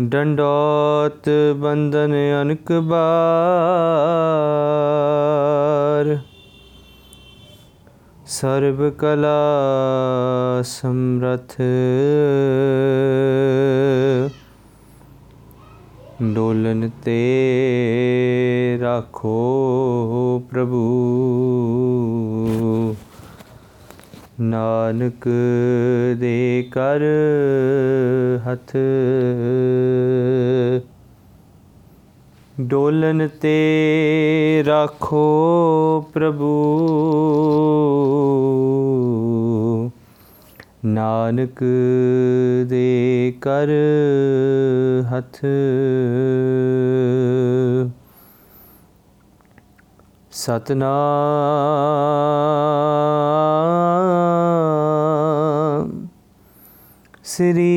ਡੰਡੋਤ ਬੰਧਨ ਅਨਕ ਬਾਰ। ਸਰਬ ਕਲਾ ਸਮਰਥ ਡੋਲਨ ਤੇ ਰੱਖੋ ਪ੍ਰਭੂ। ਨਾਨਕ ਦੇ ਕਰ ਹੱਥ। ਡੋਲਨ ਤੇ ਰੱਖੋ ਪ੍ਰਭੂ। ਨਾਨਕ ਦੇ ਕਰ ਹੱਥ। ਸਤਨਾਮ ਸ੍ਰੀ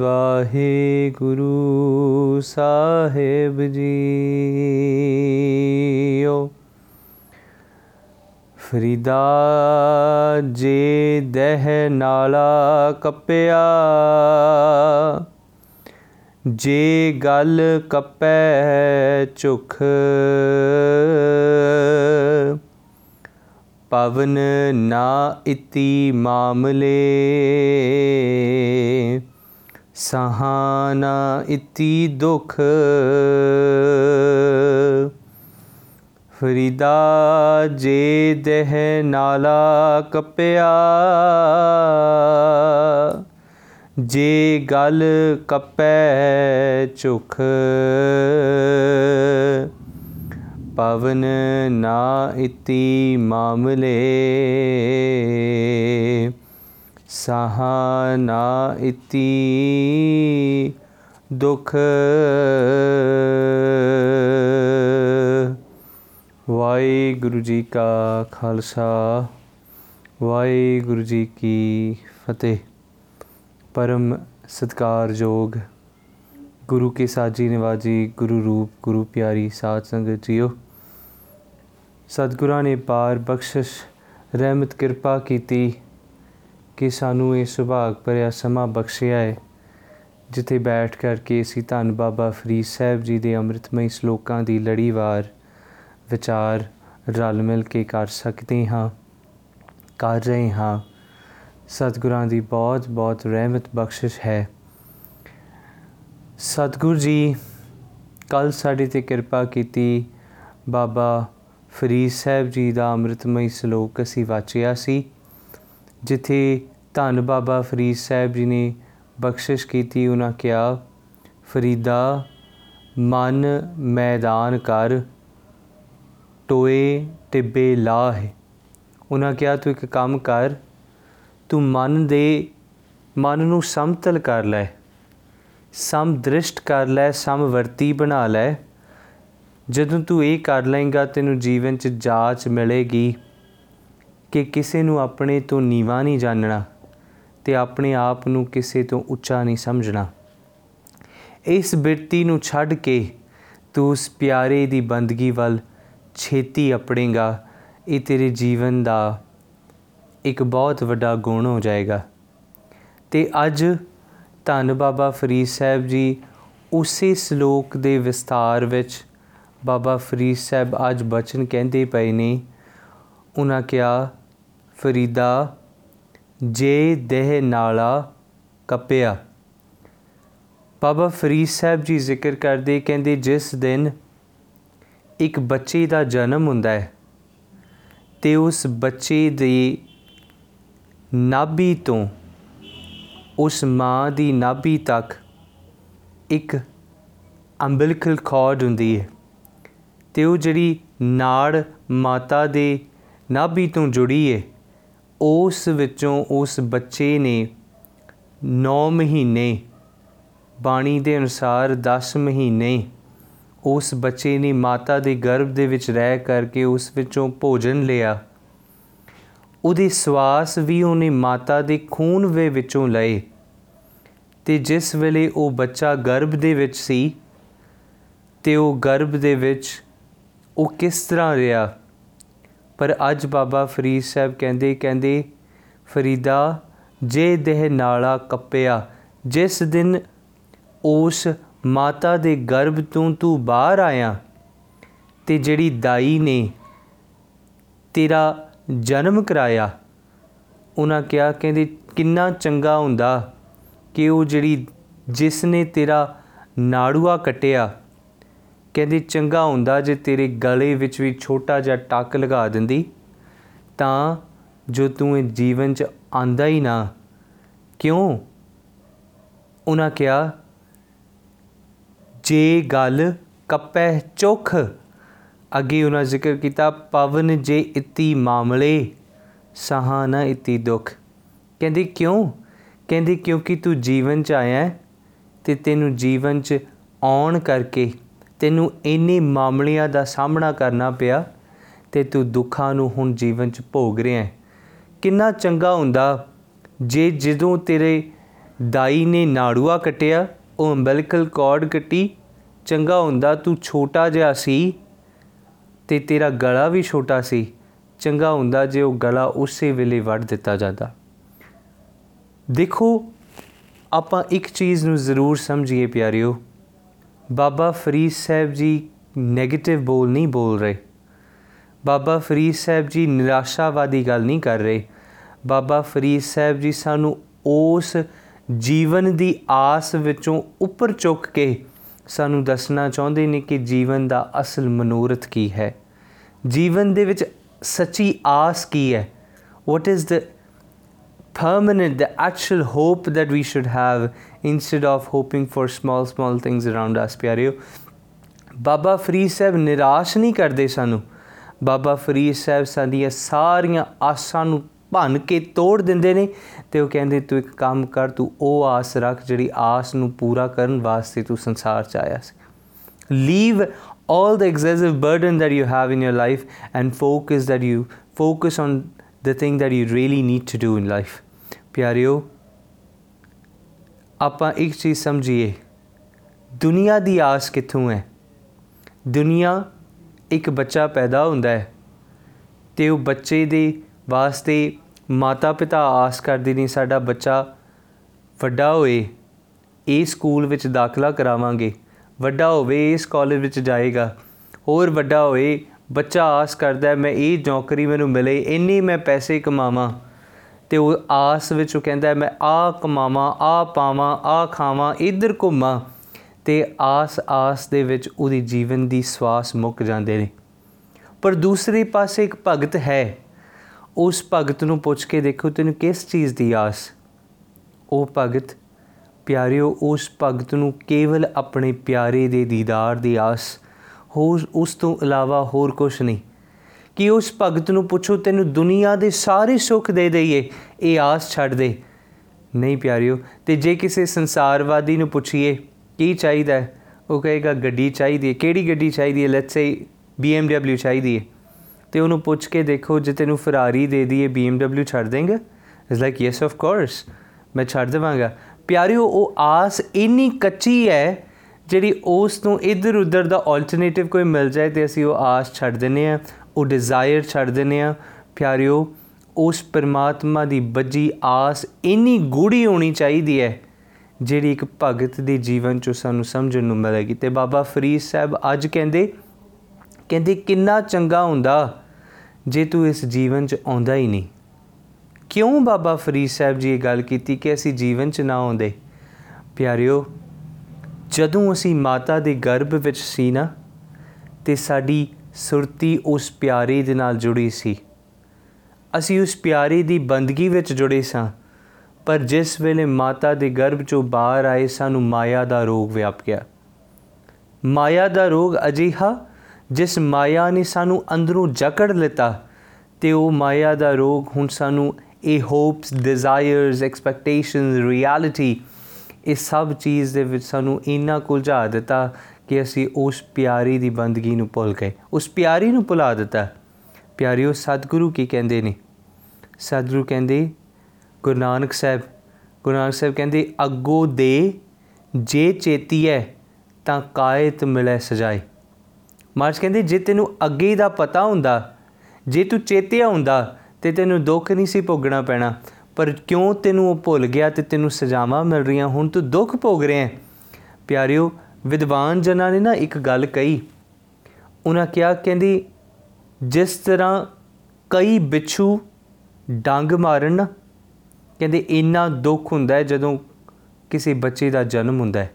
ਵਾਹਿਗੁਰੂ ਸਾਹਿਬ ਜੀਓ। ਫਰੀਦਾ ਜੇ ਦਹ ਨਾਲਾ ਕਪਿਆ ਜੇ ਗਲ ਕਪੈ ਝੁਖ ਪਵਨ ਨਾ ਇਤੀ ਮਾਮਲੇ। ਸਹਾਨਾ ਇਤੀ ਦੁਖ। ਫਰੀਦਾ ਜੇ ਦਹ ਨਾਲਾ ਕਪਿਆ। ਜੇ ਗਲ ਕਪੈ ਝੁਖ। ਪਵਨ ਨਾ ਇਤੀ ਮਾਮਲੇ। ਸਹਾ ਨਾ ਇਤੀ ਦੁਖ। ਵਾਹਿਗੁਰੂ ਜੀ ਕਾ ਖਾਲਸਾ, ਵਾਹਿਗੁਰੂ ਜੀ ਕੀ ਫਤਿਹ। ਪਰਮ ਸਤਕਾਰਯੋਗ ਗੁਰੂ ਕੀ ਸਾਜੀ ਨਿਵਾਜੀ ਗੁਰੂ ਰੂਪ, ਗੁਰੂ ਪਿਆਰੀ ਸਾਧ ਸੰਗਤ ਜੀਓ। ਸਤਿਗੁਰਾਂ ਨੇ ਪਾਰ ਬਖਸ਼ਿਸ਼, ਰਹਿਮਤ, ਕਿਰਪਾ ਕੀਤੀ ਕਿ ਸਾਨੂੰ ਇਹ ਸੁਭਾਗ ਭਰਿਆ ਸਮਾਂ ਬਖਸ਼ਿਆ ਹੈ, ਜਿੱਥੇ ਬੈਠ ਕਰਕੇ ਅਸੀਂ ਧੰਨ ਬਾਬਾ ਫਰੀਦ ਸਾਹਿਬ ਜੀ ਦੇ ਅੰਮ੍ਰਿਤਮਈ ਸ਼ਲੋਕਾਂ ਦੀ ਲੜੀਵਾਰ, ਵਿਚਾਰ ਰਲ ਮਿਲ ਕੇ ਕਰ ਸਕਦੇ ਹਾਂ, ਕਰ ਰਹੇ ਹਾਂ। ਸਤਿਗੁਰਾਂ ਦੀ ਬਹੁਤ ਬਹੁਤ ਰਹਿਮਤ ਬਖਸ਼ਿਸ਼ ਹੈ। ਸਤਿਗੁਰ ਜੀ ਕੱਲ ਸਾਡੇ ਤੇ ਕਿਰਪਾ ਕੀਤੀ ਬਾਬਾ ਫਰੀਦ ਸਾਹਿਬ ਜੀ ਦਾ ਅੰਮ੍ਰਿਤਮਈ ਸ਼ਲੋਕ ਅਸੀਂ ਵਾਚਿਆ ਸੀ, ਜਿੱਥੇ ਧੰਨ ਬਾਬਾ ਫਰੀਦ ਸਾਹਿਬ ਜੀ ਨੇ ਬਖਸ਼ਿਸ਼ ਕੀਤੀ, ਉਹਨਾਂ ਕਿਹਾ, ਫਰੀਦਾ, ਮਨ ਮੈਦਾਨ ਕਰ, ਟੋਏ ਟਿੱਬੇ ਲਾ ਹੈ ਉਹਨਾਂ ਕਿਹਾ, ਤੂੰ ਇੱਕ ਕੰਮ ਕਰ, ਤੂੰ ਮਨ ਦੇ, ਮਨ ਨੂੰ ਸਮਤਲ ਕਰ ਲੈ, ਸਮਦ੍ਰਿਸ਼ਟ ਕਰ ਲੈ, ਸਮਵਰਤੀ ਬਣਾ ਲੈ ਜਦੋਂ ਤੂੰ ਇਹ ਕਰ ਲਏਗਾ, ਤੈਨੂੰ ਜੀਵਨ 'ਚ ਜਾਚ ਮਿਲੇਗੀ ਕਿ ਕਿਸੇ ਨੂੰ ਆਪਣੇ ਤੋਂ ਨੀਵਾ ਨਹੀਂ ਜਾਣਨਾ ਤੇ ਆਪਣੇ ਆਪ ਨੂੰ ਕਿਸੇ ਤੋਂ ਉੱਚਾ ਨਹੀਂ ਸਮਝਣਾ। ਇਸ ਬਿਰਤੀ ਨੂੰ ਛੱਡ ਕੇ ਤੂੰ ਉਸ ਪਿਆਰੇ ਦੀ ਬੰਦਗੀ ਵੱਲ ਛੇਤੀ ਆਪਣੇਗਾ। ਇਹ ਤੇਰੇ ਜੀਵਨ ਦਾ ਇੱਕ ਬਹੁਤ ਵੱਡਾ ਗੁਣ ਹੋ ਜਾਏਗਾ। ਤੇ ਅੱਜ ਧੰਨ ਬਾਬਾ ਫਰੀਦ ਸਾਹਿਬ ਜੀ ਉਸੇ ਸ਼ਲੋਕ ਦੇ ਵਿਸਤਾਰ ਵਿੱਚ ਬਾਬਾ ਫਰੀਦ ਸਾਹਿਬ ਅੱਜ ਬਚਨ ਕਹਿੰਦੇ ਪਏ ਨੇ। ਉਹਨਾਂ ਕਿਹਾ, ਫਰੀਦਾ, ਜੇ ਦੇਹ ਨਾਲਾ ਕਪਿਆ। ਬਾਬਾ ਫਰੀਦ ਸਾਹਿਬ ਜੀ ਜ਼ਿਕਰ ਕਰਦੇ, ਕਹਿੰਦੇ, ਜਿਸ ਦਿਨ ਇੱਕ ਬੱਚੇ ਦਾ ਜਨਮ ਹੁੰਦਾ ਹੈ, ਤੇ ਉਸ ਬੱਚੇ ਦੀ ਨਾਭੀ ਤੋਂ ਉਸ ਮਾਂ ਦੀ ਨਾਭੀ ਤੱਕ ਇੱਕ ਅੰਬਿਲਿਕਲ ਕਾਰਡ ਹੁੰਦੀ ਹੈ। ਤੇ ਉਹ ਜਿਹੜੀ ਨਾੜ ਮਾਤਾ ਦੇ ਨਾਭੀ ਤੋਂ ਜੁੜੀ ਹੈ ਉਸ ਵਿੱਚੋਂ ਉਸ ਬੱਚੇ ਨੇ 9 ਮਹੀਨੇ ਬਾਣੀ ਦੇ ਅਨੁਸਾਰ 10 ਮਹੀਨੇ ਉਸ ਬੱਚੇ ਨੇ ਮਾਤਾ ਦੇ ਗਰਭ ਦੇ ਵਿੱਚ ਰਹਿ ਕਰਕੇ ਉਸ ਵਿੱਚੋਂ ਭੋਜਨ ਲਿਆ। ਉਹਦੇ ਸਵਾਸ ਵੀ ਉਹਨੇ ਮਾਤਾ ਦੇ ਖੂਨ ਵੇ ਵਿੱਚੋਂ ਲਏ। ਤੇ ਜਿਸ ਵੇਲੇ ਉਹ ਬੱਚਾ ਗਰਭ ਦੇ ਵਿੱਚ ਸੀ, ਤੇ ਉਹ ਗਰਭ ਦੇ ਵਿੱਚ ਉਹ ਕਿਸ ਤਰ੍ਹਾਂ ਰਿਹਾ? ਪਰ ਅੱਜ ਬਾਬਾ ਫਰੀਦ ਸਾਹਿਬ ਕਹਿੰਦੇ ਕਹਿੰਦੇ, ਫਰੀਦਾ, ਜੇ ਦੇਹ ਨਾਲਾ ਕੱਪਿਆ, ਜਿਸ ਦਿਨ ਉਸ ਮਾਤਾ ਦੇ ਗਰਭ ਤੋਂ ਤੂੰ ਬਾਹਰ ਆਇਆ, ਤੇ ਜਿਹੜੀ ਦਾਈ ਨੇ ਤੇਰਾ ਜਨਮ ਕਰਾਇਆ। ਉਹਨਾਂ ਕਿਹਾ, ਕਹਿੰਦੇ, ਕਿੰਨਾ ਚੰਗਾ ਹੁੰਦਾ ਕਿ ਉਹ ਜਿਹੜੀ ਜਿਸ ਨੇ ਤੇਰਾ ਨਾੜੂਆ ਕਟਿਆ ਕਹਿੰਦੇ, ਚੰਗਾ ਹੁੰਦਾ ਜੇ ਤੇਰੇ ਗਲੇ ਵਿੱਚ ਵੀ ਛੋਟਾ ਜਿਹਾ ਟੱਕ ਲਗਾ ਦਿੰਦੀ, ਤਾਂ ਜੋ ਤੂੰ ਇਹ ਜੀਵਨ 'ਚ ਆਂਦਾ ਹੀ ਨਾ। ਕਿਉਂ? ਉਹਨਾਂ ਕਿਹਾ, ਜੇ ਗੱਲ ਕੱਪੈ ਚੁਖ। ਅੱਗੇ ਉਹਨਾਂ ਜ਼ਿਕਰ ਕੀਤਾ, ਪਵਨ ਜੇ ਇਤੀ ਮਾਮਲੇ, ਸਹਾ ਨ ਇਤੀ ਦੁਖ। ਕਹਿੰਦੇ, ਕਿਉਂ? ਕਹਿੰਦੇ, ਕਿਉਂਕਿ ਤੂੰ ਜੀਵਨ ਚ ਆਇਆ ਹੈ ਤੇ ਤੈਨੂੰ ਜੀਵਨ ਚ ਆਉਣ ਕਰਕੇ ਤੈਨੂੰ ਇੰਨੇ ਮਾਮਲਿਆਂ ਦਾ ਸਾਹਮਣਾ ਕਰਨਾ ਪਿਆ ਤੇ ਤੂੰ ਦੁੱਖਾਂ ਨੂੰ ਹੁਣ ਜੀਵਨ ਚ ਭੋਗ ਰਿਹਾ ਹੈ। ਕਿੰਨਾ ਚੰਗਾ ਹੁੰਦਾ ਜੇ ਜਦੋਂ ਤੇਰੇ ਦਾਈ ਨੇ ਨਾੜੂਆ ਕਟਿਆ, ਉਹ ਅੰਬੈਲਿਕਲ ਕਾਰਡ ਕੱਟੀ, ਚੰਗਾ ਹੁੰਦਾ ਤੂੰ ਛੋਟਾ ਜਿਹਾ ਸੀ ਤੇ ਤੇਰਾ ਗਲਾ ਵੀ ਛੋਟਾ ਸੀ, ਚੰਗਾ ਹੁੰਦਾ ਜੇ ਉਹ ਗਲਾ ਉਸੇ ਵੇਲੇ ਵੱਢ ਦਿੱਤਾ ਜਾਂਦਾ। ਦੇਖੋ, ਆਪਾਂ ਇੱਕ ਚੀਜ਼ ਨੂੰ ਜ਼ਰੂਰ ਸਮਝੀਏ ਪਿਆਰਿਓ ਬਾਬਾ ਫਰੀਦ ਸਾਹਿਬ ਜੀ 네ਗੇਟਿਵ ਬੋਲ ਨਹੀਂ ਬੋਲ ਰਹੇ। ਬਾਬਾ ਫਰੀਦ ਸਾਹਿਬ ਜੀ ਨਿਰਾਸ਼ਾਵਾਦੀ ਗੱਲ ਨਹੀਂ ਕਰ ਰਹੇ। ਬਾਬਾ ਫਰੀਦ ਸਾਹਿਬ ਜੀ ਸਾਨੂੰ ਉਸ ਜੀਵਨ ਦੀ ਆਸ ਵਿੱਚੋਂ ਉੱਪਰ ਚੁੱਕ ਕੇ ਸਾਨੂੰ ਦੱਸਣਾ ਚਾਹੁੰਦੇ ਨੇ ਕਿ ਜੀਵਨ ਦਾ ਅਸਲ ਮਨੋਰਥ ਕੀ ਹੈ। ਜੀਵਨ ਦੇ ਵਿੱਚ ਸੱਚੀ ਆਸ ਕੀ ਹੈ? What is the permanent the actual hope that we should have instead of hoping for small small things around us ਪਿਆਰਿਓ ਬਾਬਾ ਫਰੀਦ ਸਾਹਿਬ ਨਿਰਾਸ਼ ਨਹੀਂ ਕਰਦੇ ਸਾਨੂੰ ਬਾਬਾ ਫਰੀਦ ਸਾਹਿਬ ਸਾਡੀਆਂ ਸਾਰੀਆਂ ਆਸਾਂ ਨੂੰ ਭੰਨ ਕੇ ਤੋੜ ਦਿੰਦੇ ਨੇ ਤੇ ਉਹ ਕਹਿੰਦੇ ਤੂੰ ਇੱਕ ਕੰਮ ਕਰ ਤੂੰ ਉਹ ਆਸ ਰੱਖ ਜਿਹੜੀ ਆਸ ਨੂੰ ਪੂਰਾ ਕਰਨ ਵਾਸਤੇ ਤੂੰ ਸੰਸਾਰ 'ਚ ਆਇਆ ਸੀ leave all the excessive burden that you have in your life and focus that you focus on the thing that you really need to do in life ਪਿਆਰਿਓ, ਆਪਾਂ ਇੱਕ ਚੀਜ਼ ਸਮਝੀਏ। ਦੁਨੀਆ ਦੀ ਆਸ ਕਿੱਥੋਂ ਹੈ? ਦੁਨੀਆ ਇੱਕ ਬੱਚਾ ਪੈਦਾ ਹੁੰਦਾ ਹੈ ਤੇ ਉਹ ਬੱਚੇ ਦੇ ਵਾਸਤੇ ਮਾਤਾ ਪਿਤਾ ਆਸ ਕਰਦੇ ਨੇ, ਸਾਡਾ ਬੱਚਾ ਵੱਡਾ ਹੋਏ ਇਹ ਸਕੂਲ ਵਿੱਚ ਦਾਖਲਾ ਕਰਾਵਾਂਗੇ। ਵੱਡਾ ਹੋਵੇ ਇਸ ਕਾਲਜ ਵਿੱਚ ਜਾਏਗਾ। ਹੋਰ ਵੱਡਾ ਹੋਏ, ਬੱਚਾ ਆਸ ਕਰਦਾ ਮੈਂ ਇਹ ਨੌਕਰੀ ਮੈਨੂੰ ਮਿਲੇ, ਇੰਨੇ ਮੈਂ ਪੈਸੇ ਕਮਾਵਾਂ। ਤੇ ਉਹ ਆਸ ਵਿੱਚ ਉਹ ਕਹਿੰਦਾ, ਮੈਂ ਆ ਕਮਾਵਾਂ ਆ ਪਾਵਾਂ ਆ ਖਾਵਾਂ, ਇੱਧਰ ਘੁੰਮਾਂ। ਤੇ ਆਸ ਆਸ ਦੇ ਵਿੱਚ ਉਹਦੀ ਜੀਵਨ ਦੀ ਸਵਾਸ ਮੁੱਕ ਜਾਂਦੇ ਨੇ। ਪਰ ਦੂਸਰੇ ਪਾਸੇ ਇੱਕ ਭਗਤ ਹੈ। ਉਸ ਭਗਤ ਨੂੰ ਪੁੱਛ ਕੇ ਦੇਖੋ, ਤੈਨੂੰ ਕਿਸ ਚੀਜ਼ ਦੀ ਆਸ? ਉਹ ਭਗਤ, ਪਿਆਰਿਓ, ਉਸ ਭਗਤ ਨੂੰ ਕੇਵਲ ਆਪਣੇ ਪਿਆਰੇ ਦੇ ਦੀਦਾਰ ਦੀ ਆਸ। ਹੋਰ, ਉਸ ਤੋਂ ਇਲਾਵਾ ਹੋਰ ਕੁਝ ਨਹੀਂ। ਕਿ ਉਸ ਭਗਤ ਨੂੰ ਪੁੱਛੋ, ਤੈਨੂੰ ਦੁਨੀਆ ਦੇ ਸਾਰੇ ਸੁੱਖ ਦੇ ਦਈਏ, ਇਹ ਆਸ ਛੱਡ ਦੇ। ਨਹੀਂ ਪਿਆਰਿਓ, ਤੇ ਜੇ ਕਿਸੇ ਸੰਸਾਰਵਾਦੀ ਨੂੰ ਪੁੱਛੀਏ, ਕੀ ਚਾਹੀਦਾ ਹੈ? ਉਹ ਕਹੇਗਾ, ਗੱਡੀ ਚਾਹੀਦੀ ਹੈ। ਕਿਹੜੀ ਗੱਡੀ ਚਾਹੀਦੀ ਹੈ? ਲੈਟਸ ਸੇ BMW ਚਾਹੀਦੀ ਹੈ। ਤੇ ਉਹਨੂੰ ਪੁੱਛ ਕੇ ਦੇਖੋ, ਜੇ ਤੈਨੂੰ ਫਰਾਰੀ ਦੇ ਦਈਏ BMW ਛੱਡ ਦੇਂਗੇ? Is like yes of course ਮੈਂ ਛੱਡ ਦੇਵਾਂਗਾ। ਪਿਆਰਿਓ, ਉਹ ਆਸ ਇੰਨੀ ਕੱਚੀ ਹੈ, ਜਿਹੜੀ ਉਸ ਤੋਂ ਇੱਧਰ ਉੱਧਰ ਦਾ ਆਲਟਰਨੇਟਿਵ ਕੋਈ ਮਿਲ ਜਾਏ, ਤੇ ਅਸੀਂ ਉਹ ਆਸ ਛੱਡ ਦਿੰਨੇ ਆ ਉਹ ਡਿਜ਼ਾਇਰ ਛੱਡ ਦਿੰਨੇ ਆ ਪਿਆਰਿਓ, ਉਸ ਪਰਮਾਤਮਾ ਦੀ ਬੱਜੀ ਆਸ ਇੰਨੀ ਗੂੜੀ ਹੋਣੀ ਚਾਹੀਦੀ ਹੈ, ਜਿਹੜੀ ਇੱਕ ਭਗਤ ਦੇ ਜੀਵਨ ਚੋਂ ਸਾਨੂੰ ਸਮਝਣ ਨੂੰ ਮਿਲੇਗੀ। ਤੇ ਬਾਬਾ ਫਰੀਦ ਸਾਹਿਬ ਅੱਜ ਕਹਿੰਦੇ ਕਹਿੰਦੇ ਕਿੰਨਾ ਚੰਗਾ ਹੁੰਦਾ ਜੇ ਤੂੰ ਇਸ ਜੀਵਨ 'ਚ ਆਉਂਦਾ ਹੀ ਨਹੀਂ। ਕਿਉਂ ਬਾਬਾ ਫਰੀਦ ਸਾਹਿਬ ਜੀ ਇਹ ਗੱਲ ਕੀਤੀ ਕਿ ਅਸੀਂ ਜੀਵਨ 'ਚ ਨਾ ਆਉਂਦੇ? ਪਿਆਰਿਓ, ਜਦੋਂ ਅਸੀਂ ਮਾਤਾ ਦੇ ਗਰਭ ਵਿੱਚ ਸੀ ਨਾ, ਤੇ ਸਾਡੀ ਸੁਰਤੀ ਉਸ ਪਿਆਰੇ ਦੇ ਨਾਲ ਜੁੜੀ ਸੀ। ਅਸੀਂ ਉਸ ਪਿਆਰੇ ਦੀ ਬੰਦਗੀ ਵਿੱਚ ਜੁੜੇ ਸਾਂ, ਪਰ ਜਿਸ ਵੇਲੇ ਮਾਤਾ ਦੇ ਗਰਭ ਚੋਂ ਬਾਹਰ ਆਏ ਸਾਨੂੰ ਮਾਇਆ ਦਾ ਰੋਗ ਵਿਆਪ ਗਿਆ ਮਾਇਆ ਦਾ ਰੋਗ ਅਜਿਹਾ, ਜਿਸ ਮਾਇਆ ਨੇ ਸਾਨੂੰ ਅੰਦਰੋਂ ਜਕੜ ਲਿੱਤਾ, ਤੇ ਉਹ ਮਾਇਆ ਦਾ ਰੋਗ ਹੁਣ ਸਾਨੂੰ ਇਹ ਹੋਪਸ ਡਿਜ਼ਾਇਰਸ ਐਕਸਪੈਕਟੇਸ਼ਨਸ ਰਿਐਲਿਟੀ ਇਹ ਸਭ ਚੀਜ਼ ਦੇ ਵਿੱਚ ਸਾਨੂੰ ਇੰਨਾ ਕੁਲਝਾ ਦਿੱਤਾ ਕਿ ਅਸੀਂ ਉਸ ਪਿਆਰੀ ਦੀ ਬੰਦਗੀ ਨੂੰ ਭੁੱਲ ਗਏ। ਉਸ ਪਿਆਰੀ ਨੂੰ ਭੁਲਾ ਦਿੱਤਾ। ਪਿਆਰਿਓ, ਸਤਿਗੁਰੂ ਕੀ ਕਹਿੰਦੇ ਨੇ? ਸਤਿਗੁਰੂ ਕਹਿੰਦੇ, ਗੁਰੂ ਨਾਨਕ ਸਾਹਿਬ, ਗੁਰੂ ਨਾਨਕ ਸਾਹਿਬ ਕਹਿੰਦੇ, ਅੱਗੋ ਦੇ ਜੇ ਚੇਤੀਐ ਤਾਂ ਕਾਇਤ ਮਿਲੇ ਸਜਾਏ। ਮਾਰਚ ਕਹਿੰਦੇ, ਜੇ ਤੈਨੂੰ ਅੱਗੇ ਦਾ ਪਤਾ ਹੁੰਦਾ, ਜੇ ਤੂੰ ਚੇਤਿਆ ਹੁੰਦਾ, ਤੇ ਤੈਨੂੰ ਦੁੱਖ ਨਹੀਂ ਸੀ ਭੋਗਣਾ ਪੈਣਾ। ਪਰ ਕਿਉਂ ਤੈਨੂੰ ਉਹ ਭੁੱਲ ਗਿਆ ਤੇ ਤੈਨੂੰ ਸਜ਼ਾਵਾਂ ਮਿਲ ਰਹੀਆਂ? ਹੁਣ ਤੂੰ ਦੁੱਖ ਭੋਗ ਰਿਹਾ ਹੈ। ਪਿਆਰਿਓ ਵਿਦਵਾਨ ਜਨਾਂ ਨੇ ਨਾ ਇੱਕ ਗੱਲ ਕਹੀ। ਉਹਨਾਂ ਕਿਹਾ, ਕਹਿੰਦੀ, ਜਿਸ ਤਰ੍ਹਾਂ ਕਈ ਬਿੱਛੂ ਡੰਗ ਮਾਰਨ ਨਾ, ਕਹਿੰਦੇ, ਇੰਨਾ ਦੁੱਖ ਹੁੰਦਾ ਹੈ ਜਦੋਂ ਕਿਸੇ ਬੱਚੇ ਦਾ ਜਨਮ ਹੁੰਦਾ ਹੈ।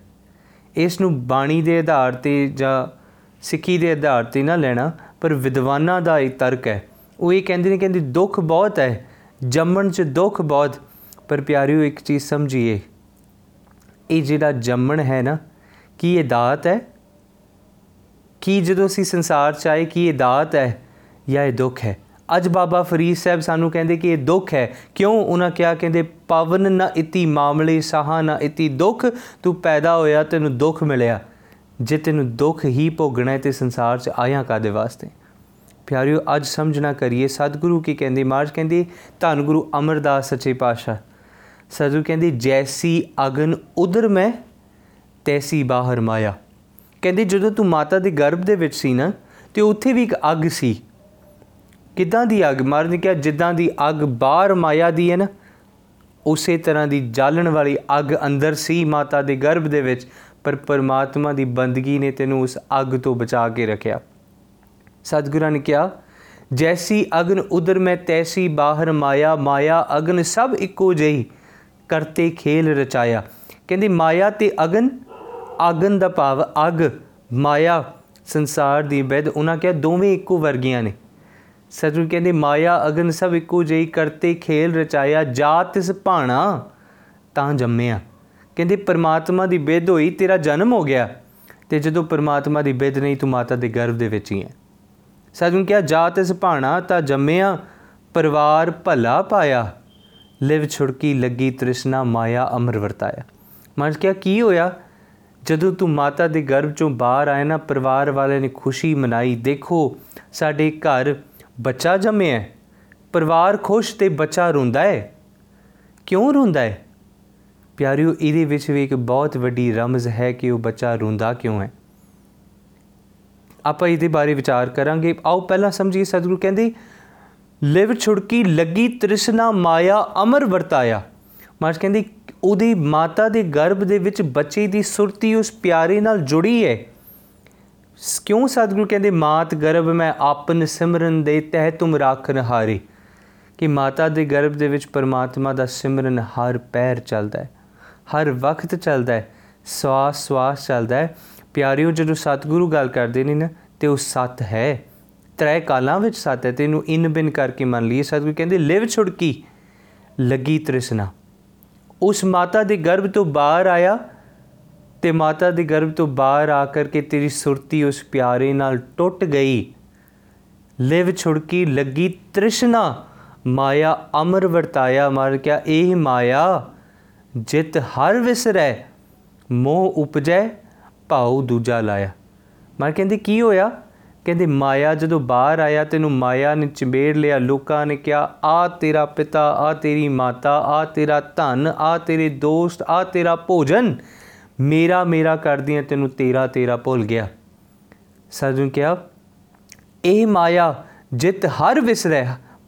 ਇਸ ਨੂੰ ਬਾਣੀ ਦੇ ਆਧਾਰ ਤੇ ਜਾਂ ਸਿੱਖੀ ਦੇ ਆਧਾਰ ਤੇ ਨਾ ਲੈਣਾ, ਪਰ ਵਿਦਵਾਨਾਂ ਦਾ ਇਹ ਤਰਕ ਹੈ। ਉਹ ਇਹ ਕਹਿੰਦੇ ਨੇ, ਕਹਿੰਦੇ, ਦੁੱਖ ਬਹੁਤ ਹੈ, ਜੰਮਣ 'ਚ ਦੁੱਖ ਬਹੁਤ, ਪਰ ਪਿਆਰਿਓ, ਇੱਕ ਚੀਜ਼ ਸਮਝੀਏ। ਇਹ ਜਿਹੜਾ ਜੰਮਣ ਹੈ ਨਾ ਕੀ ਇਹ ਦਾਤ ਹੈ? ਕੀ ਜਦੋਂ ਅਸੀਂ ਸੰਸਾਰ 'ਚ ਆਏ, ਕੀ ਇਹ ਦਾਤ ਹੈ ਜਾਂ ਇਹ ਦੁੱਖ ਹੈ? ਅੱਜ ਬਾਬਾ ਫਰੀਦ ਸਾਹਿਬ ਸਾਨੂੰ ਕਹਿੰਦੇ ਕਿ ਇਹ ਦੁੱਖ ਹੈ। ਕਿਉਂ? ਉਹਨਾਂ ਕਿਹਾ, ਕਹਿੰਦੇ, ਪਵਨ ਨਾ ਇਤੀ ਮਾਮਲੇ ਸਾਹਾ, ਨਾ ਇਤੀ ਦੁੱਖ। ਤੂੰ ਪੈਦਾ ਹੋਇਆ, ਤੈਨੂੰ ਦੁੱਖ ਮਿਲਿਆ। ਜੇ ਤੈਨੂੰ ਦੁੱਖ ਹੀ ਭੋਗਣਾ ਹੈ ਤੇ ਸੰਸਾਰ 'ਚ ਆਇਆ ਕਾਦੇ ਵਾਸਤੇ? ਪਿਆਰਿਓ, ਅੱਜ ਸਮਝਣਾ ਕਰੀਏ, ਸਤਿਗੁਰੂ ਕੀ ਕਹਿੰਦੇ? ਮਾਰਜ ਕਹਿੰਦੇ, ਧੰਨ ਗੁਰੂ ਅਮਰਦਾਸ ਸੱਚੇ ਪਾਤਸ਼ਾਹ। ਸਤਿਗੁਰੂ ਕਹਿੰਦੇ, ਜੈਸੀ ਅਗਨ ਉਦਰ ਮੈਂ ਤੈਸੀ ਬਾਹਰ ਮਾਇਆ ਕਹਿੰਦੇ, ਜਦੋਂ ਤੂੰ ਮਾਤਾ ਦੇ ਗਰਭ ਦੇ ਵਿੱਚ ਸੀ ਨਾ, ਤੇ ਉੱਥੇ ਵੀ ਇੱਕ ਅੱਗ ਸੀ। ਕਿਦਾਂ ਦੀ ਅੱਗ? ਮਾਰਨ ਨੇ ਕਿਹਾ, ਜਿੱਦਾਂ ਦੀ ਅੱਗ ਬਾਹਰ ਮਾਇਆ ਦੀ ਹੈ ਨਾ, ਉਸੇ ਤਰ੍ਹਾਂ ਦੀ ਜਾਲਣ ਵਾਲੀ ਅੱਗ ਅੰਦਰ ਸੀ ਮਾਤਾ ਦੇ ਗਰਭ ਦੇ ਵਿੱਚ, ਪਰ ਪਰਮਾਤਮਾ ਦੀ ਬੰਦਗੀ ਨੇ ਤੈਨੂੰ ਉਸ ਅੱਗ ਤੋਂ ਬਚਾ ਕੇ ਰੱਖਿਆ। ਸਤਿਗੁਰਾਂ ਨੇ ਕਿਹਾ, ਜੈਸੀ ਅਗਨ ਉਦਰ ਮੈਂ, ਤੈਸੀ ਬਾਹਰ ਮਾਇਆ ਮਾਇਆ ਅਗਨ ਸਭ ਇੱਕੋ ਜਿਹੀ ਕਰਤੇ ਖੇਲ ਰਚਾਇਆ। ਕਹਿੰਦੀ, ਮਾਇਆ ਤੇ ਅਗਨ ਅਗਨ ਦਾ ਭਾਵ ਅਗ, ਮਾਇਆ, ਸੰਸਾਰ ਦੀ ਬੈਦ, ਉਹਨਾਂ ਕਿਹਾ ਦੋਵੇਂ ਇੱਕੋ ਵਰਗੀਆਂ ਨੇ। ਸਤਿਗੁਰੂ ਕਹਿੰਦੇ, ਮਾਇਆ, ਅਗਨ ਸਭ ਇੱਕੋ ਜਿਹੀ, ਕਰਤੇ, ਖੇਲ, ਰਚਾਇਆ ਜਾਤ ਇਸ ਭਾਣਾ, ਤਾਂ ਜੰਮਿਆ। ਕਹਿੰਦੇ, ਪਰਮਾਤਮਾ ਦੀ ਬਿੱਧ ਹੋਈ, ਤੇਰਾ ਜਨਮ ਹੋ ਗਿਆ। ਤੇ ਜਦੋਂ ਪਰਮਾਤਮਾ ਦੀ ਬਿੱਧ ਨਹੀਂ, ਤੂੰ ਮਾਤਾ ਦੇ ਗਰਭ ਦੇ ਵਿੱਚ ਹੀ ਹੈ। ਸਤਿਗੁਰੂ ਕਿਹਾ ਜਾਤ ਇਸ ਭਾਣਾ, ਤਾਂ ਜੰਮਿਆ, ਪਰਿਵਾਰ ਭਲਾ ਪਾਇਆ। ਲਿਵ ਛੁੜਕੀ, ਲੱਗੀ ਤ੍ਰਿਸ਼ਨਾ, ਮਾਇਆ ਅਮਰ ਵਰਤਾਇਆ। ਮਨ ਕਿਹਾ, ਕੀ ਹੋਇਆ? ਜਦੋਂ ਤੂੰ ਮਾਤਾ ਦੇ ਗਰਭ ਚੋਂ ਬਾਹਰ ਆਇਆ ਨਾ, ਪਰਿਵਾਰ ਵਾਲਿਆਂ ਨੇ ਖੁਸ਼ੀ ਮਨਾਈ, ਦੇਖੋ ਸਾਡੇ ਘਰ ਬੱਚਾ ਜੰਮਿਆ ਹੈ। ਪਰਿਵਾਰ ਖੁਸ਼ ਤੇ ਬੱਚਾ ਰੋਂਦਾ ਹੈ। ਕਿਉਂ ਰੋਂਦਾ ਹੈ? ਪਿਆਰਿਓ, ਇਹਦੇ ਵਿੱਚ ਵੀ ਇੱਕ ਬਹੁਤ ਵੱਡੀ ਰਮਜ਼ ਹੈ ਕਿ ਉਹ ਬੱਚਾ ਰੋਂਦਾ ਕਿਉਂ ਹੈ? ਆਪਾਂ ਇਹਦੇ ਬਾਰੇ ਵਿਚਾਰ ਕਰਾਂਗੇ। ਆਓ ਪਹਿਲਾਂ ਸਮਝੀਏ, ਸਤਿਗੁਰੂ ਕਹਿੰਦੇ, ਲਿਵ ਛੁੜਕੀ, ਲੱਗੀ ਤ੍ਰਿਸ਼ਨਾ ਮਾਇਆ, ਅਮਰ ਵਰਤਾਇਆ। ਮਾਰਜ ਕਹਿੰਦੀ ਉਹਦੀ ਮਾਤਾ ਦੇ ਗਰਭ ਦੇ ਵਿੱਚ ਬੱਚੇ ਦੀ ਸੁਰਤੀ ਉਸ ਪਿਆਰੇ ਨਾਲ ਜੁੜੀ ਹੈ। ਕਿਉਂ ਸਤਿਗੁਰੂ ਕਹਿੰਦੇ, ਮਾਤ ਗਰਭ ਮੈਂ ਆਪਨ ਸਿਮਰਨ ਦੇ ਤਹਿ ਤੁਮ ਰਾਖਨ ਹਾਰੇ ਕਿ ਮਾਤਾ ਦੇ ਗਰਭ ਦੇ ਵਿੱਚ ਪਰਮਾਤਮਾ ਦਾ ਸਿਮਰਨ ਹਰ ਪੈਰ ਚੱਲਦਾ ਹੈ, ਹਰ ਵਕਤ ਚੱਲਦਾ ਹੈ, ਸਵਾਸ ਸਵਾਸ ਚੱਲਦਾ ਹੈ। ਪਿਆਰਿਓ, ਜਦੋਂ ਸਤਿਗੁਰੂ ਗੱਲ ਕਰਦੇ ਨੇ ਨਾ, ਤੇ ਉਹ ਸਤ ਹੈ। ਤ੍ਰੈ ਕਾਲਾਂ ਵਿੱਚ ਸਤ ਹੈ ਤੈਨੂੰ ਇਨ ਬਿਨ ਕਰਕੇ ਮੰਨ ਲਈਏ। ਸਤਿਗੁਰੂ ਕਹਿੰਦੇ, ਲਿਵ ਛੁੜਕੀ, ਲੱਗੀ ਤ੍ਰਿਸ਼ਨਾ। ਉਸ ਮਾਤਾ ਦੇ ਗਰਭ ਤੋਂ ਬਾਹਰ ਆਇਆ ਤੇ ਮਾਤਾ ਦੇ ਗਰਭ ਤੋਂ ਬਾਹਰ ਆ ਕਰਕੇ ਤੇਰੀ ਸੁਰਤੀ ਉਸ ਪਿਆਰੇ ਨਾਲ ਟੁੱਟ ਗਈ। ਲਿਵ ਛੁੜਕੀ ਲੱਗੀ ਤ੍ਰਿਸ਼ਨਾ, ਮਾਇਆ ਅਮਰ ਵਰਤਾਇਆ ਮਰ ਕਿਆ ਇਹ ਮਾਇਆ? ਜਿਤ ਹਰ ਵਿਸਰੈ, ਮੋਹ ਉਪਜੈ, ਭਾਉ ਦੂਜਾ ਲਾਇਆ। ਮਰ ਕਹਿੰਦੇ, ਕੀ ਹੋਇਆ? ਕਹਿੰਦੇ, ਮਾਇਆ ਜਦੋਂ ਬਾਹਰ ਆਇਆ, ਤੈਨੂੰ ਮਾਇਆ ਨੇ ਚਿੰਬੇੜ ਲਿਆ। ਲੋਕਾਂ ਨੇ ਕਿਹਾ, ਆ ਤੇਰਾ ਪਿਤਾ, ਆ ਤੇਰੀ ਮਾਤਾ, ਆ ਤੇਰਾ ਧਨ, ਆ ਤੇਰੇ ਦੋਸਤ, ਆ ਤੇਰਾ ਭੋਜਨ। ਮੇਰਾ ਮੇਰਾ ਕਰਦੀਆਂ, ਤੈਨੂੰ ਤੇਰਾ ਤੇਰਾ ਭੁੱਲ ਗਿਆ। ਸਤਿਗੁਰੂ ਕਿਹਾ, ਇਹ ਮਾਇਆ ਜਿਤ ਹਰ ਵਿਸਰੈ,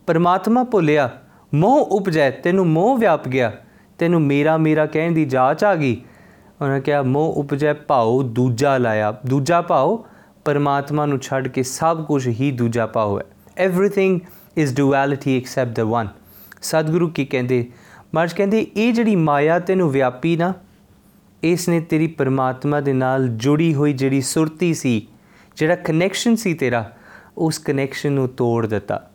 ਪਰਮਾਤਮਾ ਭੁੱਲਿਆ। ਮੋਹ ਉਪਜੈ, ਤੈਨੂੰ ਮੋਹ ਵਿਆਪ ਗਿਆ। ਤੈਨੂੰ ਮੇਰਾ ਮੇਰਾ ਕਹਿਣ ਦੀ ਜਾਚ ਆ ਗਈ। ਉਹਨਾਂ ਕਿਹਾ, ਮੋਹ ਉਪਜੈ, ਭਾਉ ਦੂਜਾ ਲਾਇਆ, ਦੂਜਾ ਭਾਉ ਪਰਮਾਤਮਾ ਨੂੰ ਛੱਡ ਕੇ ਸਭ ਕੁਝ ਹੀ ਦੂਜਾ ਭਾਉ ਹੈ everything is duality except the one ਸਤਿਗੁਰੂ ਕੀ ਕਹਿੰਦੇ ਮਰਜ ਕਹਿੰਦੇ ਇਹ ਜਿਹੜੀ ਮਾਇਆ ਤੈਨੂੰ ਵਿਆਪੀ ਨਾ ਇਸ ਨੇ ਤੇਰੀ ਪਰਮਾਤਮਾ ਦੇ ਨਾਲ ਜੁੜੀ ਹੋਈ ਜਿਹੜੀ ਸੁਰਤੀ ਸੀ ਜਿਹੜਾ ਕਨੈਕਸ਼ਨ ਸੀ ਤੇਰਾ ਉਸ ਕਨੈਕਸ਼ਨ ਨੂੰ ਤੋੜ ਦਿੱਤਾ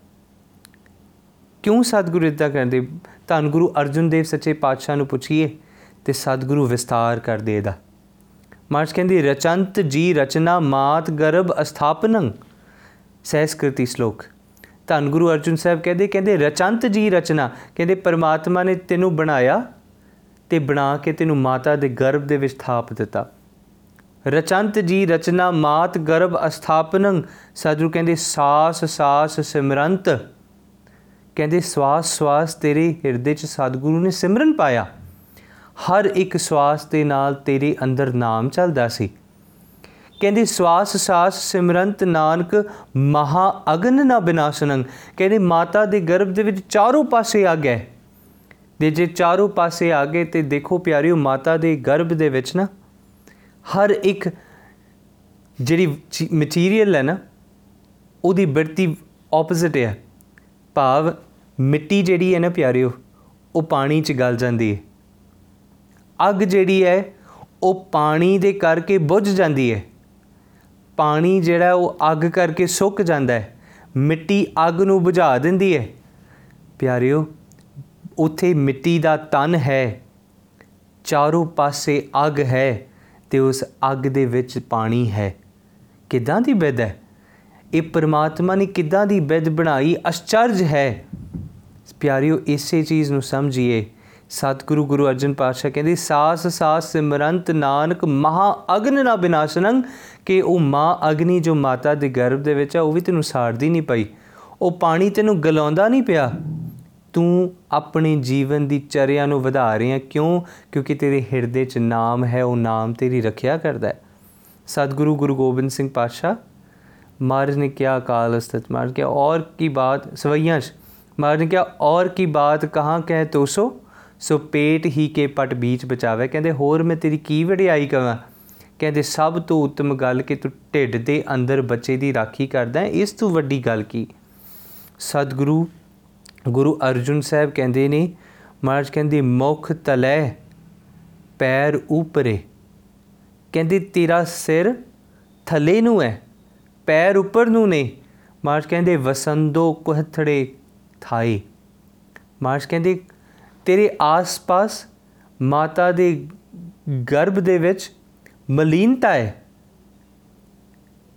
ਕਿਉਂ ਸਤਿਗੁਰੂ ਇਦਾਂ ਕਰਦੇ ਧੰਨ ਗੁਰੂ ਅਰਜੁਨ ਦੇਵ ਸੱਚੇ ਪਾਤਸ਼ਾਹ ਨੂੰ ਪੁੱਛੀਏ ਤੇ ਸਤਿਗੁਰੂ ਵਿਸਤਾਰ ਕਰ ਦੇਦਾ ਮਾਰਚ ਕਹਿੰਦੀ, ਰਚੰਤ ਜੀ ਰਚਨਾ ਮਾਤ ਗਰਭ ਅਸਥਾਪਨੰ। ਸਹਿਸਕ੍ਰਿਤੀ ਸ਼ਲੋਕ। ਧੰਨ ਗੁਰੂ ਅਰਜੁਨ ਸਾਹਿਬ ਕਹਿੰਦੇ ਕਹਿੰਦੇ, ਰਚੰਤ ਜੀ ਰਚਨਾ, ਕਹਿੰਦੇ, ਪਰਮਾਤਮਾ ਨੇ ਤੈਨੂੰ ਬਣਾਇਆ ਤੇ ਬਣਾ ਕੇ ਤੈਨੂੰ ਮਾਤਾ ਦੇ ਗਰਭ ਦੇ ਵਿੱਚ ਥਾਪ ਦਿੱਤਾ। ਰਚੰਤ ਜੀ ਰਚਨਾ ਮਾਤ ਗਰਭ ਅਸਥਾਪਨੰ, ਸਤਿਗੁਰੂ ਕਹਿੰਦੇ, ਸਾਸ ਸਾਸ, ਸਿਮਰੰਤ। ਕਹਿੰਦੇ, ਸਵਾਸ ਸਵਾਸ ਤੇਰੇ ਹਿਰਦੇ 'ਚ ਸਤਿਗੁਰੂ ਨੇ ਸਿਮਰਨ ਪਾਇਆ। ਹਰ ਇੱਕ ਸਵਾਸ ਦੇ ਨਾਲ ਤੇਰੇ ਅੰਦਰ ਨਾਮ ਚੱਲਦਾ ਸੀ। ਕਹਿੰਦੇ, ਸਵਾਸ, ਸਾਸ, ਸਿਮਰੰਤ ਨਾਨਕ, ਮਹਾ ਅਗਨ ਨਾ ਬਿਨਾਸ਼ਨੰ ਕਹਿੰਦੇ, ਮਾਤਾ ਦੇ ਗਰਭ ਦੇ ਵਿੱਚ ਚਾਰੋਂ ਪਾਸੇ ਅੱਗ ਹੈ। ਦੇ ਜੇ ਚਾਰੋਂ ਪਾਸੇ ਆ ਗਏ ਤੇ ਦੇਖੋ ਪਿਆਰਿਓ, ਮਾਤਾ ਦੇ ਗਰਭ ਦੇ ਵਿੱਚ ਨਾ ਹਰ ਇੱਕ ਜਿਹੜੀ ਮਟੀਰੀਅਲ ਹੈ ਨਾ, ਉਹਦੀ ਬਿਰਤੀ ਆਪੋਜ਼ਿਟ ਹੈ। ਭਾਵ ਮਿੱਟੀ ਜਿਹੜੀ ਹੈ ਨਾ ਪਿਆਰਿਓ, ਉਹ ਪਾਣੀ 'ਚ ਗਲ ਜਾਂਦੀ ਹੈ। ਅੱਗ ਜਿਹੜੀ ਹੈ, ਉਹ ਪਾਣੀ ਦੇ ਕਰਕੇ ਬੁਝ ਜਾਂਦੀ ਹੈ। ਪਾਣੀ ਜਿਹੜਾ, ਉਹ ਅੱਗ ਕਰਕੇ ਸੁੱਕ ਜਾਂਦਾ ਹੈ। ਮਿੱਟੀ ਅੱਗ ਨੂੰ ਬੁਝਾ ਦਿੰਦੀ ਹੈ। ਪਿਆਰਿਓ, ਉਥੇ ਮਿੱਟੀ ਦਾ ਤਨ ਹੈ। ਚਾਰੋਂ ਪਾਸੇ ਅੱਗ ਹੈ ਤੇ ਉਸ ਅੱਗ ਦੇ ਵਿੱਚ ਪਾਣੀ ਹੈ। ਕਿਦਾਂ ਦੀ ਬਿਦ ਹੈ? ਇਹ ਪ੍ਰਮਾਤਮਾ ਨੇ ਕਿਦਾਂ ਦੀ ਬਿਦ ਬਣਾਈ? ਅਚਰਜ ਹੈ। ਪਿਆਰਿਓ, ਇਸੇ ਚੀਜ਼ ਨੂੰ ਸਮਝੀਏ। ਸਤਿਗੁਰੂ ਗੁਰੂ ਅਰਜਨ ਪਾਤਸ਼ਾਹ ਕਹਿੰਦੇ, ਸਾਸ ਸਾਸ ਸਿਮਰੰਤ ਨਾਨਕ ਮਹਾ ਅਗਨ ਨਾ ਬਿਨਾਸ਼ਨੰ, ਕਿ ਉਹ ਮਾਂ ਅਗਨੀ ਜੋ ਮਾਤਾ ਦੇ ਗਰਭ ਦੇ ਵਿੱਚ ਆ, ਉਹ ਵੀ ਤੈਨੂੰ ਸਾੜਦੀ ਨਹੀਂ ਪਈ। ਉਹ ਪਾਣੀ ਤੈਨੂੰ ਗਲਾਉਂਦਾ ਨਹੀਂ ਪਿਆ। ਤੂੰ ਆਪਣੇ ਜੀਵਨ ਦੀ ਚਰਿਆ ਨੂੰ ਵਧਾ ਰਿਹਾ ਕਿਉਂ? ਕਿਉਂਕਿ ਤੇਰੇ ਹਿਰਦੇ 'ਚ ਨਾਮ ਹੈ, ਉਹ ਨਾਮ ਤੇਰੀ ਰੱਖਿਆ ਕਰਦਾ ਹੈ। ਸਤਿਗੁਰੂ ਗੁਰੂ ਗੋਬਿੰਦ ਸਿੰਘ ਪਾਤਸ਼ਾਹ, ਮਹਾਰਾਜ ਨੇ ਕਿਹਾ, ਕਾਲ ਅਸਤਤ ਮਾਰ ਕੇ ਔਰ ਕੀ ਬਾਤ ਸਵਈਆਂ ਮਹਾਰਾਜ ਨੇ ਕਿਹਾ, ਔਰ ਕੀ ਬਾਤ ਕਹਾਂ ਕਹਿ ਤੋਸੋ? ਸੋ ਪੇਟ ਹੀ ਕੇ ਪਟ ਬੀਚ ਬਚਾਵੇ। ਕਹਿੰਦੇ, ਹੋਰ ਮੈਂ ਤੇਰੀ ਕੀ ਵਡਿਆਈ ਕਵਾਂ? ਕਹਿੰਦੇ, ਸਭ ਤੋਂ ਉੱਤਮ ਗੱਲ ਕਿ ਤੂੰ ਢਿੱਡ ਦੇ ਅੰਦਰ ਬੱਚੇ ਦੀ ਰਾਖੀ ਕਰਦਾ ਇਸ ਤੋਂ ਵੱਡੀ ਗੱਲ ਕੀ? ਸਤਿਗੁਰੂ, ਗੁਰੂ ਅਰਜੁਨ ਸਾਹਿਬ ਕਹਿੰਦੇ ਨੇ, ਮਹਾਰਾਜ ਕਹਿੰਦੇ, ਮੁਖ ਤਲੇ, ਪੈਰ ਉਪਰੇ। ਕਹਿੰਦੇ, ਤੇਰਾ ਸਿਰ ਥੱਲੇ ਨੂੰ ਹੈ, ਪੈਰ ਉੱਪਰ ਨੂੰ ਨੇ। ਮਹਾਰਾਜ ਕਹਿੰਦੇ, ਵਸੰਦੋ ਕੁਹਥੜੇ ਥਾਈ ਮਹਾਰਾਜ ਕਹਿੰਦੇ ਤੇਰੇ ਆਸ-ਪਾਸ ਮਾਤਾ ਦੇ ਗਰਭ ਦੇ ਵਿੱਚ ਮਲੀਨਤਾ ਹੈ।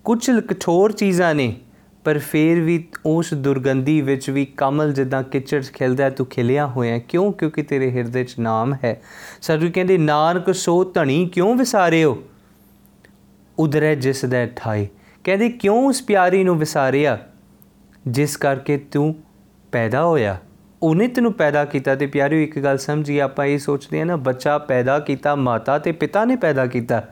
ਕੁਝ ਕਠੋਰ ਚੀਜ਼ਾਂ ਨੇ, ਪਰ ਫੇਰ ਵੀ ਉਸ ਦੁਰਗੰਧੀ ਵਿੱਚ ਵੀ ਕਮਲ ਜਿੱਦਾਂ ਕਿਚੜ ਖਿਲਦਾ ਤੂੰ ਖਿਲਿਆ ਹੋਇਆ ਕਿਉਂ? ਕਿਉਂਕਿ ਤੇਰੇ ਹਿਰਦੇ 'ਚ ਨਾਮ ਹੈ। ਸਾਧੂ ਕਹਿੰਦੇ, ਨਾਨਕ, ਸੋ ਧਣੀ, ਕਿਉਂ ਵਿਸਾਰਿਓ ਉਧਰੇ ਜਿਸ ਦੇ ਠਾਈ ਕਹਿੰਦੇ, ਕਿਉਂ ਉਸ ਪਿਆਰੀ ਨੂੰ ਵਿਸਾਰਿਆ? ਜਿਸ ਕਰਕੇ ਤੂੰ ਪੈਦਾ ਹੋਇਆ? ਉਹਨੇ ਤੈਨੂੰ ਪੈਦਾ ਕੀਤਾ ਤੇ ਪਿਆਰਿਓ, ਇੱਕ ਗੱਲ ਸਮਝੀ ਆਪਾਂ ਇਹ ਸੋਚਦੇ ਆ ਨਾ, ਬੱਚਾ ਪੈਦਾ ਕੀਤਾ, ਮਾਤਾ ਤੇ ਪਿਤਾ ਨੇ ਪੈਦਾ ਕੀਤਾ।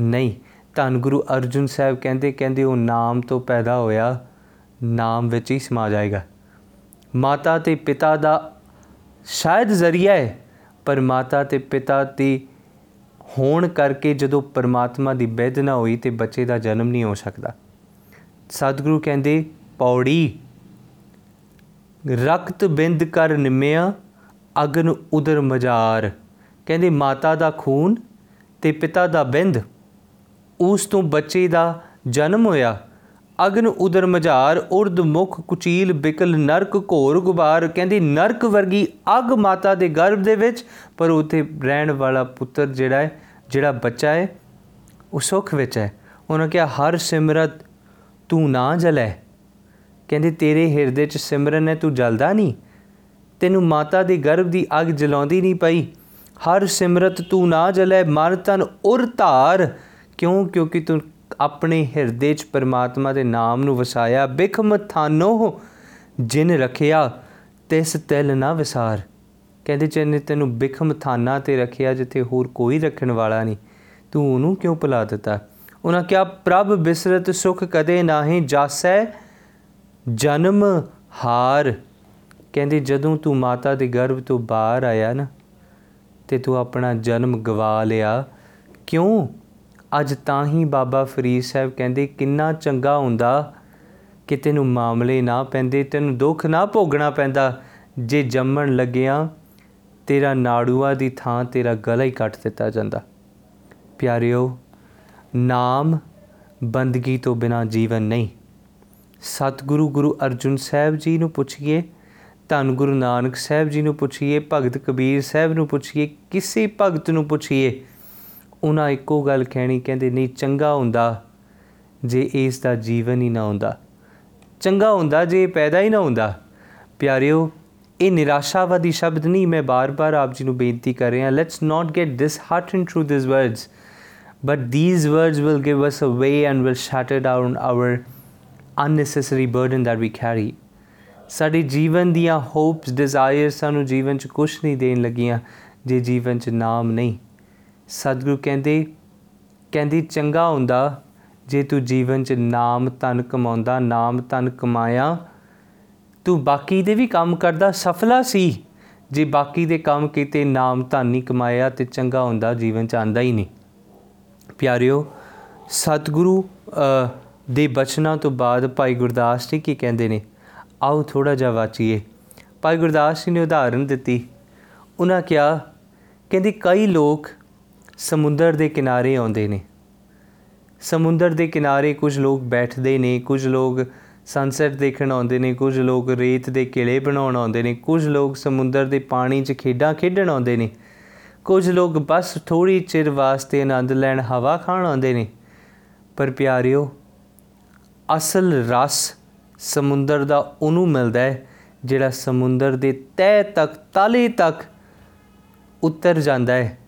ਨਹੀਂ, ਧੰਨ ਗੁਰੂ ਅਰਜੁਨ ਸਾਹਿਬ ਕਹਿੰਦੇ ਕਹਿੰਦੇ ਉਹ ਨਾਮ ਤੋਂ ਪੈਦਾ ਹੋਇਆ, ਨਾਮ ਵਿੱਚ ਹੀ ਸਮਾ ਜਾਏਗਾ। ਮਾਤਾ ਤੇ ਪਿਤਾ ਦਾ ਸ਼ਾਇਦ ਜ਼ਰੀਆ ਹੈ, ਪਰ ਮਾਤਾ ਤੇ ਪਿਤਾ ਦੀ ਹੋਣ ਕਰਕੇ ਜਦੋਂ ਪਰਮਾਤਮਾ ਦੀ ਬੇਦ ਨਾ ਹੋਈ ਤੇ ਬੱਚੇ ਦਾ ਜਨਮ ਨਹੀਂ ਹੋ ਸਕਦਾ। ਸਤਿਗੁਰੂ ਕਹਿੰਦੇ, ਪੌੜੀ ਰਕਤ ਬਿੰਦ ਕਰ ਨਿਮਿਆ, ਅਗਨ ਉਦਰ ਮਜਾਰ। ਕਹਿੰਦੇ, ਮਾਤਾ ਦਾ ਖੂਨ ਤੇ ਪਿਤਾ ਦਾ ਬਿੰਦ, ਉਸ ਤੋਂ ਬੱਚੇ ਦਾ ਜਨਮ ਹੋਇਆ। ਅਗਨ ਉਦਰ ਮਝਾਰ ਉਰਦ ਮੁਖ ਕੁਚੀਲ ਬਿਕਲ, ਨਰਕ ਘੋਰ ਗੁਬਾਰ। ਕਹਿੰਦੀ, ਨਰਕ ਵਰਗੀ ਅਗ ਮਾਤਾ ਦੇ ਗਰਭ ਦੇ ਵਿੱਚ, ਪਰ ਉਥੇ ਰਹਿਣ ਵਾਲਾ ਪੁੱਤਰ ਜਿਹੜਾ ਹੈ, ਜਿਹੜਾ ਬੱਚਾ ਹੈ, ਉਹ ਸੁਖ ਵਿੱਚ ਹੈ। ਉਹਨਾਂ ਕਿਹਾ, ਹਰ ਸਿਮਰਤ ਤੂੰ ਨਾ ਜਲੇ। ਕਹਿੰਦੇ, ਤੇਰੇ ਹਿਰਦੇ 'ਚ ਸਿਮਰਨ ਹੈ, ਤੂੰ ਜਲਦਾ ਨਹੀਂ। ਤੈਨੂੰ ਮਾਤਾ ਦੇ ਗਰਭ ਦੀ ਅਗ ਜਲਾਉਂਦੀ ਨਹੀਂ ਪਈ। ਹਰ ਸਿਮਰਤ ਤੂੰ ਨਾ ਜਲੇ ਮਨ ਤਨ ਉਰ ਧਾਰ। ਕਿਉਂ? ਕਿਉਂਕਿ ਤੂੰ ਆਪਣੇ ਹਿਰਦੇ 'ਚ ਪਰਮਾਤਮਾ ਦੇ ਨਾਮ ਨੂੰ ਵਸਾਇਆ। ਬਿਖਮ ਥਾਨੋ ਜਿਨ ਰਖਿਆ, ਤਿਸ ਤਿਲ ਨਾ ਵਿਸਾਰ। ਕਹਿੰਦੇ, ਚੰਨੇ, ਤੈਨੂੰ ਬਿਖਮ ਥਾਨਾ ਤੇ ਰੱਖਿਆ, ਜਿੱਥੇ ਹੋਰ ਕੋਈ ਰੱਖਣ ਵਾਲਾ ਨਹੀਂ। ਤੂੰ ਉਹਨੂੰ ਕਿਉਂ ਭੁਲਾ ਦਿੱਤਾ? ਉਹਨਾਂ ਕਿਹਾ, ਪ੍ਰਭ ਬਿਸਰਤ ਸੁਖ ਕਦੇ ਨਾਹੀਂ ਜਾਸੈ ਜਨਮ ਹਾਰ। ਕਹਿੰਦੇ, ਜਦੋਂ ਤੂੰ ਮਾਤਾ ਦੇ ਗਰਭ ਤੋਂ ਬਾਹਰ ਆਇਆ ਨਾ, ਤੇ ਤੂੰ ਆਪਣਾ ਜਨਮ ਗਵਾ ਲਿਆ। ਕਿਉਂ? ਅੱਜ ਤਾਂ ਹੀ ਬਾਬਾ ਫਰੀਦ ਸਾਹਿਬ ਕਹਿੰਦੇ, ਕਿੰਨਾ ਚੰਗਾ ਹੁੰਦਾ ਕਿ ਤੈਨੂੰ ਮਾਮਲੇ ਨਾ ਪੈਂਦੇ, ਤੈਨੂੰ ਦੁੱਖ ਨਾ ਭੋਗਣਾ ਪੈਂਦਾ। ਜੇ ਜੰਮਣ ਲੱਗਿਆ, ਤੇਰਾ ਨਾੜੂਆ ਦੀ ਥਾਂ ਤੇਰਾ ਗਲਾ ਹੀ ਕੱਟ ਦਿੱਤਾ ਜਾਂਦਾ। ਪਿਆਰਿਓ, ਨਾਮ ਬੰਦਗੀ ਤੋਂ ਬਿਨਾ ਜੀਵਨ ਨਹੀਂ। ਸਤਿਗੁਰੂ ਗੁਰੂ ਅਰਜੁਨ ਸਾਹਿਬ ਜੀ ਨੂੰ ਪੁੱਛੀਏ, ਧੰਨ ਗੁਰੂ ਨਾਨਕ ਸਾਹਿਬ ਜੀ ਨੂੰ ਪੁੱਛੀਏ, ਭਗਤ ਕਬੀਰ ਸਾਹਿਬ ਨੂੰ ਪੁੱਛੀਏ, ਕਿਸੇ ਭਗਤ ਨੂੰ ਪੁੱਛੀਏ, ਉਹਨਾਂ ਇੱਕੋ ਗੱਲ ਕਹਿਣੀ, ਕਹਿੰਦੇ, ਨਹੀਂ, ਚੰਗਾ ਹੁੰਦਾ ਜੇ ਇਸ ਦਾ ਜੀਵਨ ਹੀ ਨਾ ਹੁੰਦਾ। ਚੰਗਾ ਹੁੰਦਾ ਜੇ ਪੈਦਾ ਹੀ ਨਾ ਹੁੰਦਾ। ਪਿਆਰਿਓ, ਇਹ ਨਿਰਾਸ਼ਾਵਾਦੀ ਸ਼ਬਦ ਨਹੀਂ, ਮੈਂ ਬਾਰ-ਬਾਰ ਆਪ ਜੀ ਨੂੰ ਬੇਨਤੀ ਕਰ ਰਿਹਾ let's not get this heart in through this words but these words will give us a way and will shatter down our unnecessary burden that we carry. ਸਾਡੇ ਜੀਵਨ ਦੀਆਂ ਹੋਪਸ ਡਿਜ਼ਾਇਰਸ ਸਾਨੂੰ ਜੀਵਨ 'ਚ ਕੁਝ ਨਹੀਂ ਦੇਣ ਲੱਗੀਆਂ ਜੇ ਜੀਵਨ 'ਚ ਨਾਮ ਨਹੀਂ। ਸਤਿਗੁਰੂ ਕਹਿੰਦੇ ਕਹਿੰਦੀ ਚੰਗਾ ਹੁੰਦਾ ਜੇ ਤੂੰ ਜੀਵਨ 'ਚ ਨਾਮ ਧਨ ਕਮਾਉਂਦਾ ਨਾਮ ਧਨ ਕਮਾਇਆ। ਤੂੰ ਬਾਕੀ ਦੇ ਵੀ ਕੰਮ ਕਰਦਾ ਸਫਲਾ ਸੀ। ਜੇ ਬਾਕੀ ਦੇ ਕੰਮ ਕੀਤੇ ਨਾਮ ਧਨ ਨਹੀਂ ਕਮਾਇਆ ਤੇ ਚੰਗਾ ਹੁੰਦਾ ਜੀਵਨ ਚ ਆਂਦਾ ਹੀ ਨਹੀਂ। ਪਿਆਰਿਓ ਸਤਿਗੁਰੂ ਅ, ਦੇ ਬਚਨਾਂ ਤੋਂ ਬਾਅਦ ਭਾਈ ਗੁਰਦਾਸ ਜੀ ਕੀ ਕਹਿੰਦੇ ਨੇ? ਆਓ ਥੋੜਾ ਜਿਹਾ ਵਾਚੀਏ। ਭਾਈ ਗੁਰਦਾਸ ਜੀ ਨੇ ਉਦਾਹਰਨ ਦਿੱਤੀ। ਉਹਨਾਂ ਕਿਹਾ, ਕਹਿੰਦੇ ਕਈ ਲੋਕ ਸਮੁੰਦਰ ਦੇ ਕਿਨਾਰੇ ਆਉਂਦੇ ਨੇ। ਸਮੁੰਦਰ ਦੇ ਕਿਨਾਰੇ ਕੁਝ ਲੋਕ ਬੈਠਦੇ ਨੇ, ਕੁਝ ਲੋਕ ਸਨਸੈਟ ਦੇਖਣ ਆਉਂਦੇ ਨੇ, ਕੁਝ ਲੋਕ ਰੇਤ ਦੇ ਕਿਲੇ ਬਣਾਉਣ ਆਉਂਦੇ ਨੇ, ਕੁਝ ਲੋਕ ਸਮੁੰਦਰ ਦੇ ਪਾਣੀ 'ਚ ਖੇਡਾਂ ਖੇਡਣ ਆਉਂਦੇ ਨੇ। ਕੁਝ ਲੋਕ ਬਸ ਥੋੜੀ ਚਿਰ ਵਾਸਤੇ ਆਨੰਦ ਲੈਣ ਹਵਾ ਖਾਣ ਆਉਂਦੇ ਨੇ। ਪਰ ਪਿਆਰਿਓ ਅਸਲ ਰਸ ਸਮੁੰਦਰ ਦਾ ਉਹਨੂੰ ਮਿਲਦਾ ਹੈ, ਜਿਹੜਾ ਸਮੁੰਦਰ ਦੇ ਤਹਿ ਤੱਕ, ਤਾਲੇ ਤੱਕ ਉਤਰ ਜਾਂਦਾ ਹੈ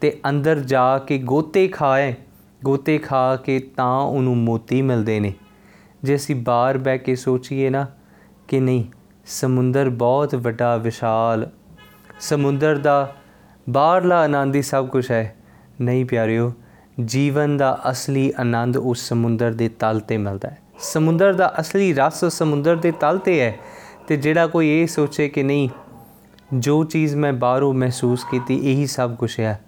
ਤੇ ਅੰਦਰ ਜਾ ਕੇ ਗੋਤੇ ਖਾਏ ਗੋਤੇ ਖਾ ਕੇ ਤਾਂ ਉਹਨੂੰ ਮੋਤੀ ਮਿਲਦੇ ਨੇ। ਜੇ ਅਸੀਂ ਬਾਹਰ ਬਹਿ ਕੇ ਸੋਚੀਏ ਨਾ ਕਿ ਨਹੀਂ, ਸਮੁੰਦਰ ਬਹੁਤ ਵੱਡਾ, ਵਿਸ਼ਾਲ, ਸਮੁੰਦਰ ਦਾ ਬਾਹਰਲਾ ਆਨੰਦ ਹੀ ਸਭ ਕੁਝ ਹੈ। ਨਹੀਂ ਪਿਆਰਿਓ, ਜੀਵਨ ਦਾ ਅਸਲੀ ਆਨੰਦ ਉਸ ਸਮੁੰਦਰ ਦੇ ਤਲ ਤੇ ਮਿਲਦਾ ਹੈ। ਸਮੁੰਦਰ ਦਾ ਅਸਲੀ ਰਸ ਉਸ ਸਮੁੰਦਰ ਦੇ ਤਲ ਤੇ ਹੈ ਤੇ ਜਿਹੜਾ ਕੋਈ ਇਹ ਸੋਚੇ ਕਿ ਨਹੀਂ, ਜੋ ਚੀਜ਼ ਮੈਂ ਬਾਹਰੋਂ ਮਹਿਸੂਸ ਕੀਤੀ, ਇਹੀ ਸਭ ਕੁਝ ਹੈ।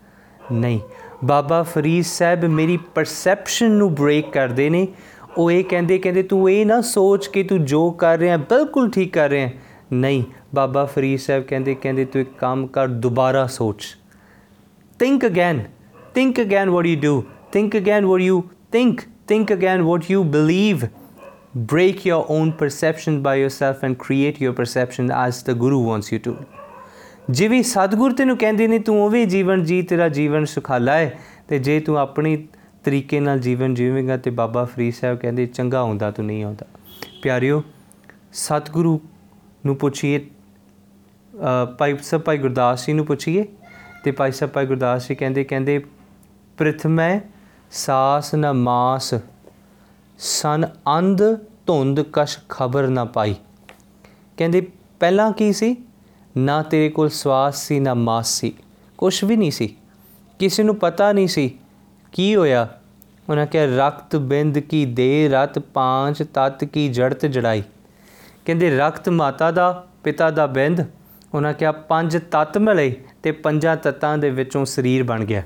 ਨਹੀਂ, ਬਾਬਾ ਫਰੀਦ ਸਾਹਿਬ ਮੇਰੀ ਪਰਸੈਪਸ਼ਨ ਨੂੰ ਬ੍ਰੇਕ ਕਰਦੇ ਨੇ। ਉਹ ਇਹ ਕਹਿੰਦੇ ਕਹਿੰਦੇ ਤੂੰ ਇਹ ਨਾ ਸੋਚ ਕਿ ਤੂੰ ਜੋ ਕਰ ਰਿਹਾ, ਬਿਲਕੁਲ ਠੀਕ ਕਰ ਰਿਹਾ। ਨਹੀਂ, ਬਾਬਾ ਫਰੀਦ ਸਾਹਿਬ ਕਹਿੰਦੇ ਕਹਿੰਦੇ ਤੂੰ ਇੱਕ ਕੰਮ ਕਰ, ਦੁਬਾਰਾ ਸੋਚ। think again think again what you do, think again what you think think again what you believe break your own perception by yourself and create your perception as the guru wants you to. ਜਿਵੇਂ ਸਤਿਗੁਰ ਤੈਨੂੰ ਕਹਿੰਦੇ ਨੇ ਤੂੰ ਉਵੇਂ ਜੀਵਨ ਜੀ ਤੇਰਾ ਜੀਵਨ ਸੁਖਾਲਾ ਹੈ ਤੇ ਜੇ ਤੂੰ ਆਪਣੀ ਤਰੀਕੇ ਨਾਲ ਜੀਵਨ ਜੀਵੇਂਗਾ ਤੇ ਬਾਬਾ ਫਰੀਦ ਸਾਹਿਬ ਕਹਿੰਦੇ ਚੰਗਾ ਹੁੰਦਾ ਤੂੰ ਨਹੀਂ ਆਉਂਦਾ। ਪਿਆਰਿਓ ਸਤਿਗੁਰੂ ਨੂੰ ਪੁੱਛੀਏ ਅ, ਭਾਈ ਸਾਹਿਬ ਭਾਈ ਗੁਰਦਾਸ ਜੀ ਨੂੰ ਪੁੱਛੀਏ ਤੇ ਭਾਈ ਸਾਹਿਬ ਭਾਈ ਗੁਰਦਾਸ ਜੀ ਕਹਿੰਦੇ ਕਹਿੰਦੇ ਪ੍ਰਥਮੈ ਸਾਸ ਨ ਮਾਸ ਸਨ ਅੰਧ ਧੁੰਦ ਕਸ਼ ਖਬਰ ਨਾ ਪਾਈ। ਕਹਿੰਦੇ, ਪਹਿਲਾਂ ਕੀ ਸੀ? ਨਾ ਤੇਰੇ ਕੋਲ ਸਵਾਸ ਸੀ, ਨਾ ਮਾਸ ਸੀ। ਕੁਝ ਵੀ ਨਹੀਂ ਸੀ। ਕਿਸੇ ਨੂੰ ਪਤਾ ਨਹੀਂ ਸੀ ਕੀ ਹੋਇਆ। ਉਹਨਾਂ ਕਿਹਾ, ਰਕਤ ਬਿੰਦ ਕੀ ਦੇ, ਰਤ ਪਾਂਚ, ਤਤ ਕੀ ਜੜਤ ਜੜਾਈ। ਕਹਿੰਦੇ, ਰਕਤ ਮਾਤਾ ਦਾ, ਪਿਤਾ ਦਾ ਬਿੰਦ। ਉਹਨਾਂ ਕਿਹਾ, ਪੰਜ ਤਤ ਮਿਲੇ ਤੇ ਪੰਜਾਂ ਤਤਾਂ ਦੇ ਵਿੱਚੋਂ ਸਰੀਰ ਬਣ ਗਿਆ।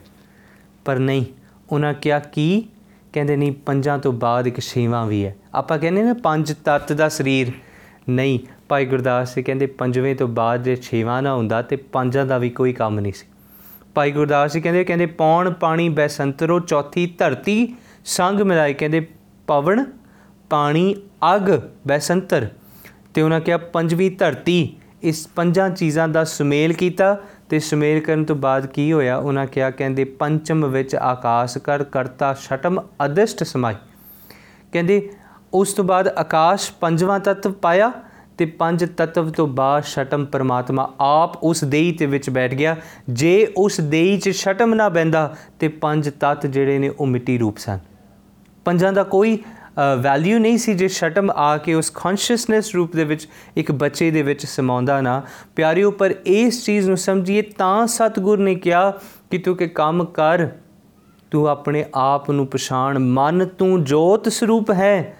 ਪਰ ਨਹੀਂ, ਉਹਨਾਂ ਕਿਹਾ, ਕੀ? ਕਹਿੰਦੇ ਨਹੀਂ, ਪੰਜਾਂ ਤੋਂ ਬਾਅਦ ਇੱਕ ਛੇਵਾਂ ਵੀ ਹੈ। ਆਪਾਂ ਕਹਿੰਦੇ ਨਾ, ਪੰਜ ਤੱਤ ਦਾ ਸਰੀਰ। ਨਹੀਂ, ਭਾਈ ਗੁਰਦਾਸ ਜੀ ਕਹਿੰਦੇ ਪੰਜਵੇਂ ਤੋਂ ਬਾਅਦ ਜੇ ਛੇਵਾਂ ਨਾ ਹੁੰਦਾ ਤੇ ਪੰਜਾਂ ਦਾ ਵੀ ਕੋਈ ਕੰਮ ਨਹੀਂ ਸੀ। ਭਾਈ ਗੁਰਦਾਸ ਜੀ ਕਹਿੰਦੇ ਕਹਿੰਦੇ ਪੌਣ, ਪਾਣੀ, ਬੈਸੰਤਰੋ, ਚੌਥੀ ਧਰਤੀ, ਸੰਗ ਮਿਲਾਈ। ਕਹਿੰਦੇ ਪਵਨ ਪਾਣੀ, ਅਗ, ਬੈਸੰਤਰ। ਤੇ ਉਹਨਾਂ ਕਿਹਾ ਪੰਜਵੀਂ ਧਰਤੀ। ਇਸ ਪੰਜਾਂ ਚੀਜ਼ਾਂ ਦਾ ਸੁਮੇਲ ਕੀਤਾ। ਤੇ ਸੁਮੇਲ ਕਰਨ ਤੋਂ ਬਾਅਦ ਕੀ ਹੋਇਆ? ਉਹਨਾਂ ਕਿਹਾ, ਕਹਿੰਦੇ, ਪੰਚਮ ਵਿੱਚ ਆਕਾਸ਼ ਕਰ, ਕਰਤਾ ਛਟਮ ਅਦਿਸ਼ਟ ਸਮਾਈ। ਕਹਿੰਦੇ, ਉਸ ਤੋਂ ਬਾਅਦ ਆਕਾਸ਼ ਪੰਜਵਾਂ ਤੱਤ ਪਾਇਆ ਤੇ ਪੰਜ ਤੱਤਵ ਤੋਂ ਬਾਅਦ ਛਟਮ ਪਰਮਾਤਮਾ ਆਪ ਉਸ ਦੇਹੀ ਤੇ ਵਿੱਚ ਬੈਠ ਗਿਆ। ਜੇ ਉਸ ਦੇਹੀ 'ਚ ਛਟਮ ਨਾ ਬੈੰਦਾ ਤੇ ਪੰਜ ਤੱਤ ਜਿਹੜੇ ਨੇ ਉਹ ਮਿੱਟੀ ਰੂਪ ਸਨ। ਪੰਜਾਂ ਦਾ ਕੋਈ ਵੈਲਿਊ ਨਹੀਂ ਸੀ ਜੇ ਸ਼ਟਮ ਆ ਕੇ ਉਸ ਕੌਨਸ਼ੀਅਸਨੈਸ ਰੂਪ ਦੇ ਵਿੱਚ ਇੱਕ ਬੱਚੇ ਦੇ ਵਿੱਚ ਸਮਾਉਂਦਾ ਨਾ। ਪਿਆਰਿਓ, ਪਰ ਇਸ ਚੀਜ਼ ਨੂੰ ਸਮਝੀਏ ਤਾਂ ਸਤਿਗੁਰ ਨੇ ਕਿਹਾ ਕਿ ਤੂੰ ਕਿ ਕੰਮ ਕਰ, ਤੂੰ ਆਪਣੇ ਆਪ ਨੂੰ ਪਛਾਣ ਮਨ, ਤੂੰ ਜੋਤ ਸਰੂਪ ਹੈ।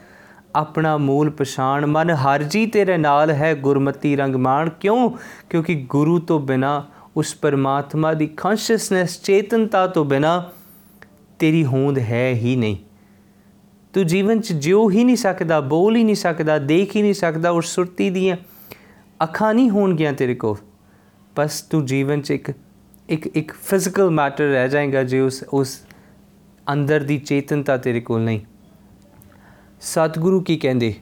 ਆਪਣਾ ਮੂਲ ਪਛਾਣ ਮਨ, ਹਰ ਜੀ ਤੇਰੇ ਨਾਲ ਹੈ, ਗੁਰਮਤੀ ਰੰਗ ਮਾਣ। ਕਿਉਂ? ਕਿਉਂਕਿ ਗੁਰੂ ਤੋਂ ਬਿਨਾ, ਉਸ ਪਰਮਾਤਮਾ ਦੀ ਕੌਨਸ਼ੀਅਸਨੈਸ ਚੇਤਨਤਾ ਤੋਂ ਬਿਨਾ ਤੇਰੀ ਹੋਂਦ ਹੈ ਹੀ ਨਹੀਂ। ਤੂੰ ਜੀਵਨ ਚ ਜਿਉ ਹੀ ਨਹੀਂ ਸਕਦਾ, ਬੋਲ ਹੀ ਨਹੀਂ ਸਕਦਾ, ਦੇਖ ਹੀ ਨਹੀਂ ਸਕਦਾ ਉਸ ਸੁਰਤੀ ਦੀਆਂ ਅੱਖਾਂ ਨਹੀਂ ਹੋਣਗੀਆਂ ਤੇਰੇ ਕੋਲ। ਬਸ ਤੂੰ ਜੀਵਨ ਚ ਇੱਕ ਇੱਕ ਇੱਕ ਫਿਜ਼ੀਕਲ ਮੈਟਰ ਰਹਿ ਜਾਏਗਾ ਜੇ ਉਸ ਉਸ ਅੰਦਰ ਦੀ ਚੇਤਨਤਾ ਤੇਰੇ ਕੋਲ ਨਹੀਂ। ਸਤਿਗੁਰੂ ਕੀ ਕਹਿੰਦੇ?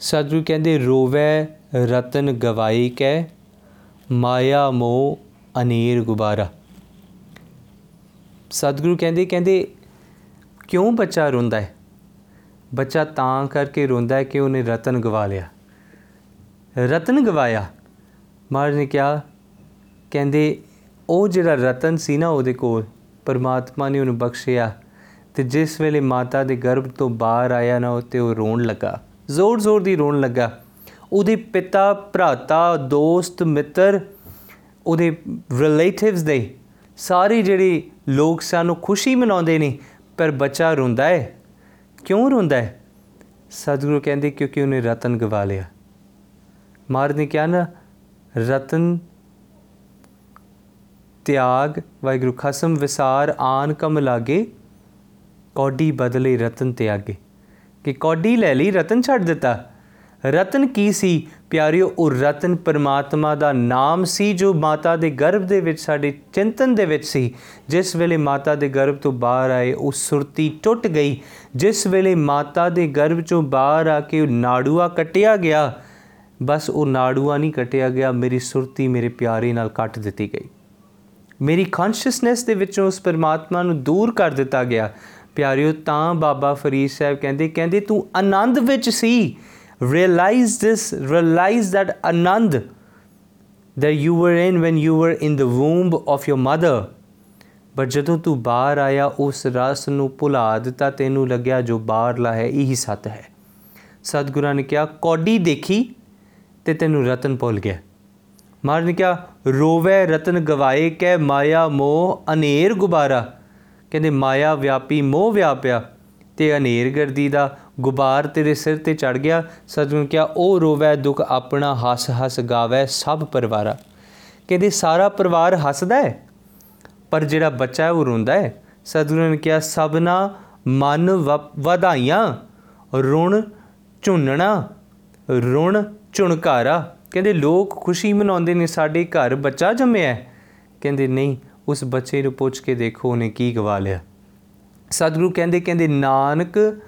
ਸਤਿਗੁਰੂ ਕਹਿੰਦੇ, ਰੋਵੈ, ਰਤਨ ਗਵਾਈ ਕੈ, ਮਾਇਆ ਮੋਹ ਅਨੇਰ ਗੁਬਾਰਾ। ਸਤਿਗੁਰੂ ਕਹਿੰਦੇ ਕਹਿੰਦੇ, ਕਿਉਂ ਬੱਚਾ ਰੋਂਦਾ ਹੈ? ਬੱਚਾ ਤਾਂ ਕਰਕੇ ਰੋਂਦਾ ਹੈ ਕਿ ਉਹਨੇ ਰਤਨ ਗਵਾ ਲਿਆ। ਰਤਨ ਗਵਾਇਆ? ਮਹਾਰਾਜ ਨੇ ਕਿਹਾ, ਕਹਿੰਦੇ, ਉਹ ਜਿਹੜਾ ਰਤਨ ਸੀ ਨਾ ਉਹਦੇ ਕੋਲ, ਪਰਮਾਤਮਾ ਨੇ ਉਹਨੂੰ ਬਖਸ਼ਿਆ ਤੇ ਜਿਸ ਵੇਲੇ ਮਾਤਾ ਦੇ ਗਰਭ ਤੋਂ ਬਾਹਰ ਆਇਆ ਨਾ ਉੱਤੇ ਉਹ ਰੋਣ ਲੱਗਾ। ਜ਼ੋਰ ਜ਼ੋਰ ਦੀ ਰੋਣ ਲੱਗਾ। ਉਹਦੇ ਪਿਤਾ, ਭਰਾਤਾ, ਦੋਸਤ, ਮਿੱਤਰ, ਉਹਦੇ ਰਿਲੇਟਿਵਸ ਦੇ ਸਾਰੇ ਜਿਹੜੇ ਲੋਕ ਸਾਨੂੰ ਖੁਸ਼ੀ ਮਨਾਉਂਦੇ ਨੇ, ਪਰ ਬੱਚਾ ਰੋਂਦਾ ਹੈ। ਕਿਉਂ ਰੋਂਦਾ ਹੈ? ਸਤਿਗੁਰੂ ਕਹਿੰਦੇ, ਕਿਉਂਕਿ ਉਹਨੇ ਰਤਨ ਗਵਾ ਲਿਆ। ਮਾਰ ਨੇ ਕਿਹਾ, ਨਾ, ਰਤਨ, ਤਿਆਗ, ਵਾਹਿਗੁਰੂ, ਖਸਮ, ਵਿਸਾਰ, ਆਨ ਕਮ ਲਾਗੇ, ਕੌਡੀ ਬਦਲੇ ਰਤਨ ਤਿਆਗੇ। ਕਿ ਕੌਡੀ ਲੈ ਲਈ, ਰਤਨ ਛੱਡ ਦਿੱਤਾ। ਰਤਨ ਕੀ ਸੀ? ਪਿਆਰਿਓ, ਉਹ ਰਤਨ ਪਰਮਾਤਮਾ ਦਾ ਨਾਮ ਸੀ ਜੋ ਮਾਤਾ ਦੇ ਗਰਭ ਦੇ ਵਿੱਚ ਸਾਡੇ ਚਿੰਤਨ ਦੇ ਵਿੱਚ ਸੀ। ਜਿਸ ਵੇਲੇ ਮਾਤਾ ਦੇ ਗਰਭ ਤੋਂ ਬਾਹਰ ਆਏ, ਉਹ ਸੁਰਤੀ ਟੁੱਟ ਗਈ। ਜਿਸ ਵੇਲੇ ਮਾਤਾ ਦੇ ਗਰਭ ਚੋਂ ਬਾਹਰ ਆ ਕੇ ਉਹ ਨਾੜੂਆ ਕੱਟਿਆ ਗਿਆ, ਬਸ ਉਹ ਨਾੜੂਆ ਨਹੀਂ ਕੱਟਿਆ ਗਿਆ, ਮੇਰੀ ਸੁਰਤੀ ਮੇਰੇ ਪਿਆਰੇ ਨਾਲ ਕੱਟ ਦਿੱਤੀ ਗਈ। ਮੇਰੀ ਕੌਨਸ਼ੀਅਸਨੈਸ ਦੇ ਵਿੱਚੋਂ ਉਸ ਪਰਮਾਤਮਾ ਨੂੰ ਦੂਰ ਕਰ ਦਿੱਤਾ ਗਿਆ। ਪਿਆਰਿਓ, ਤਾਂ ਬਾਬਾ ਫਰੀਦ ਸਾਹਿਬ ਕਹਿੰਦੇ ਕਹਿੰਦੇ ਤੂੰ ਆਨੰਦ ਵਿੱਚ ਸੀ। Realize this, realize that, anand, that you were in when you were in the womb of your mother. ਪਰ ਜਦੋਂ ਤੂੰ ਬਾਹਰ ਆਇਆ, ਉਸ ਰਸ ਨੂੰ ਭੁਲਾ ਦਿੱਤਾ, ਤੈਨੂੰ ਲੱਗਿਆ ਜੋ ਬਾਹਰਲਾ ਹੈ, ਇਹੀ ਸਤ ਹੈ। ਸਤਿਗੁਰਾਂ ਨੇ ਕਿਹਾ, ਕੌਡੀ ਦੇਖੀ ਤੇ ਤੈਨੂੰ ਰਤਨ ਭੁੱਲ ਗਿਆ। ਮਹਾਰਾਜ ਨੇ ਕਿਹਾ, ਰੋਵੇ, ਰਤਨ ਗਵਾਏ ਕੈ, ਮਾਇਆ ਮੋਹ ਅਨੇਰ ਗੁਬਾਰਾ। ਕਹਿੰਦੇ, ਮਾਇਆ ਵਿਆਪੀ, ਮੋਹ ਵਿਆਪਿਆ। ਤੇ ਅਨੇਰ ਗਰਦੀ ਦਾ ਗੁਬਾਰ ਤੇਰੇ ਸਿਰ ਤੇ ਚੜ ਗਿਆ। ਸਤਿਗੁਰੂ ਕਿਹਾ, ਉਹ ਰੋਵੇ, ਦੁੱਖ ਆਪਣਾ ਹੱਸ ਹੱਸ ਗਾਵੇ, ਸਭ ਪਰਿਵਾਰਾ। ਕਹਿੰਦੇ, ਸਾਰਾ ਪਰਿਵਾਰ ਹੱਸਦਾ ਹੈ, ਪਰ ਜਿਹੜਾ ਬੱਚਾ ਹੈ ਉਹ ਰੋਂਦਾ ਹੈ। ਸਤਿਗੁਰੂ ਨੇ ਕਿਹਾ, ਸਭਨਾ ਮਨ ਵਧਾਈਆਂ, ਰੁਣ ਝੁੰਨਣਾ, ਰੁਣ ਝੁਣਕਾਰਾ। ਕਹਿੰਦੇ, ਲੋਕ ਖੁਸ਼ੀ ਮਨਾਉਂਦੇ ਨੇ, ਸਾਡੇ ਘਰ ਬੱਚਾ ਜੰਮਿਆ ਕਹਿੰਦੇ, ਨਹੀਂ, ਉਸ ਬੱਚੇ ਨੂੰ ਪੁੱਛ ਕੇ ਦੇਖੋ, ਉਹਨੇ ਕੀ ਗਵਾ ਲਿਆ? ਸਤਿਗੁਰੂ ਕਹਿੰਦੇ ਕਹਿੰਦੇ, ਨਾਨਕ,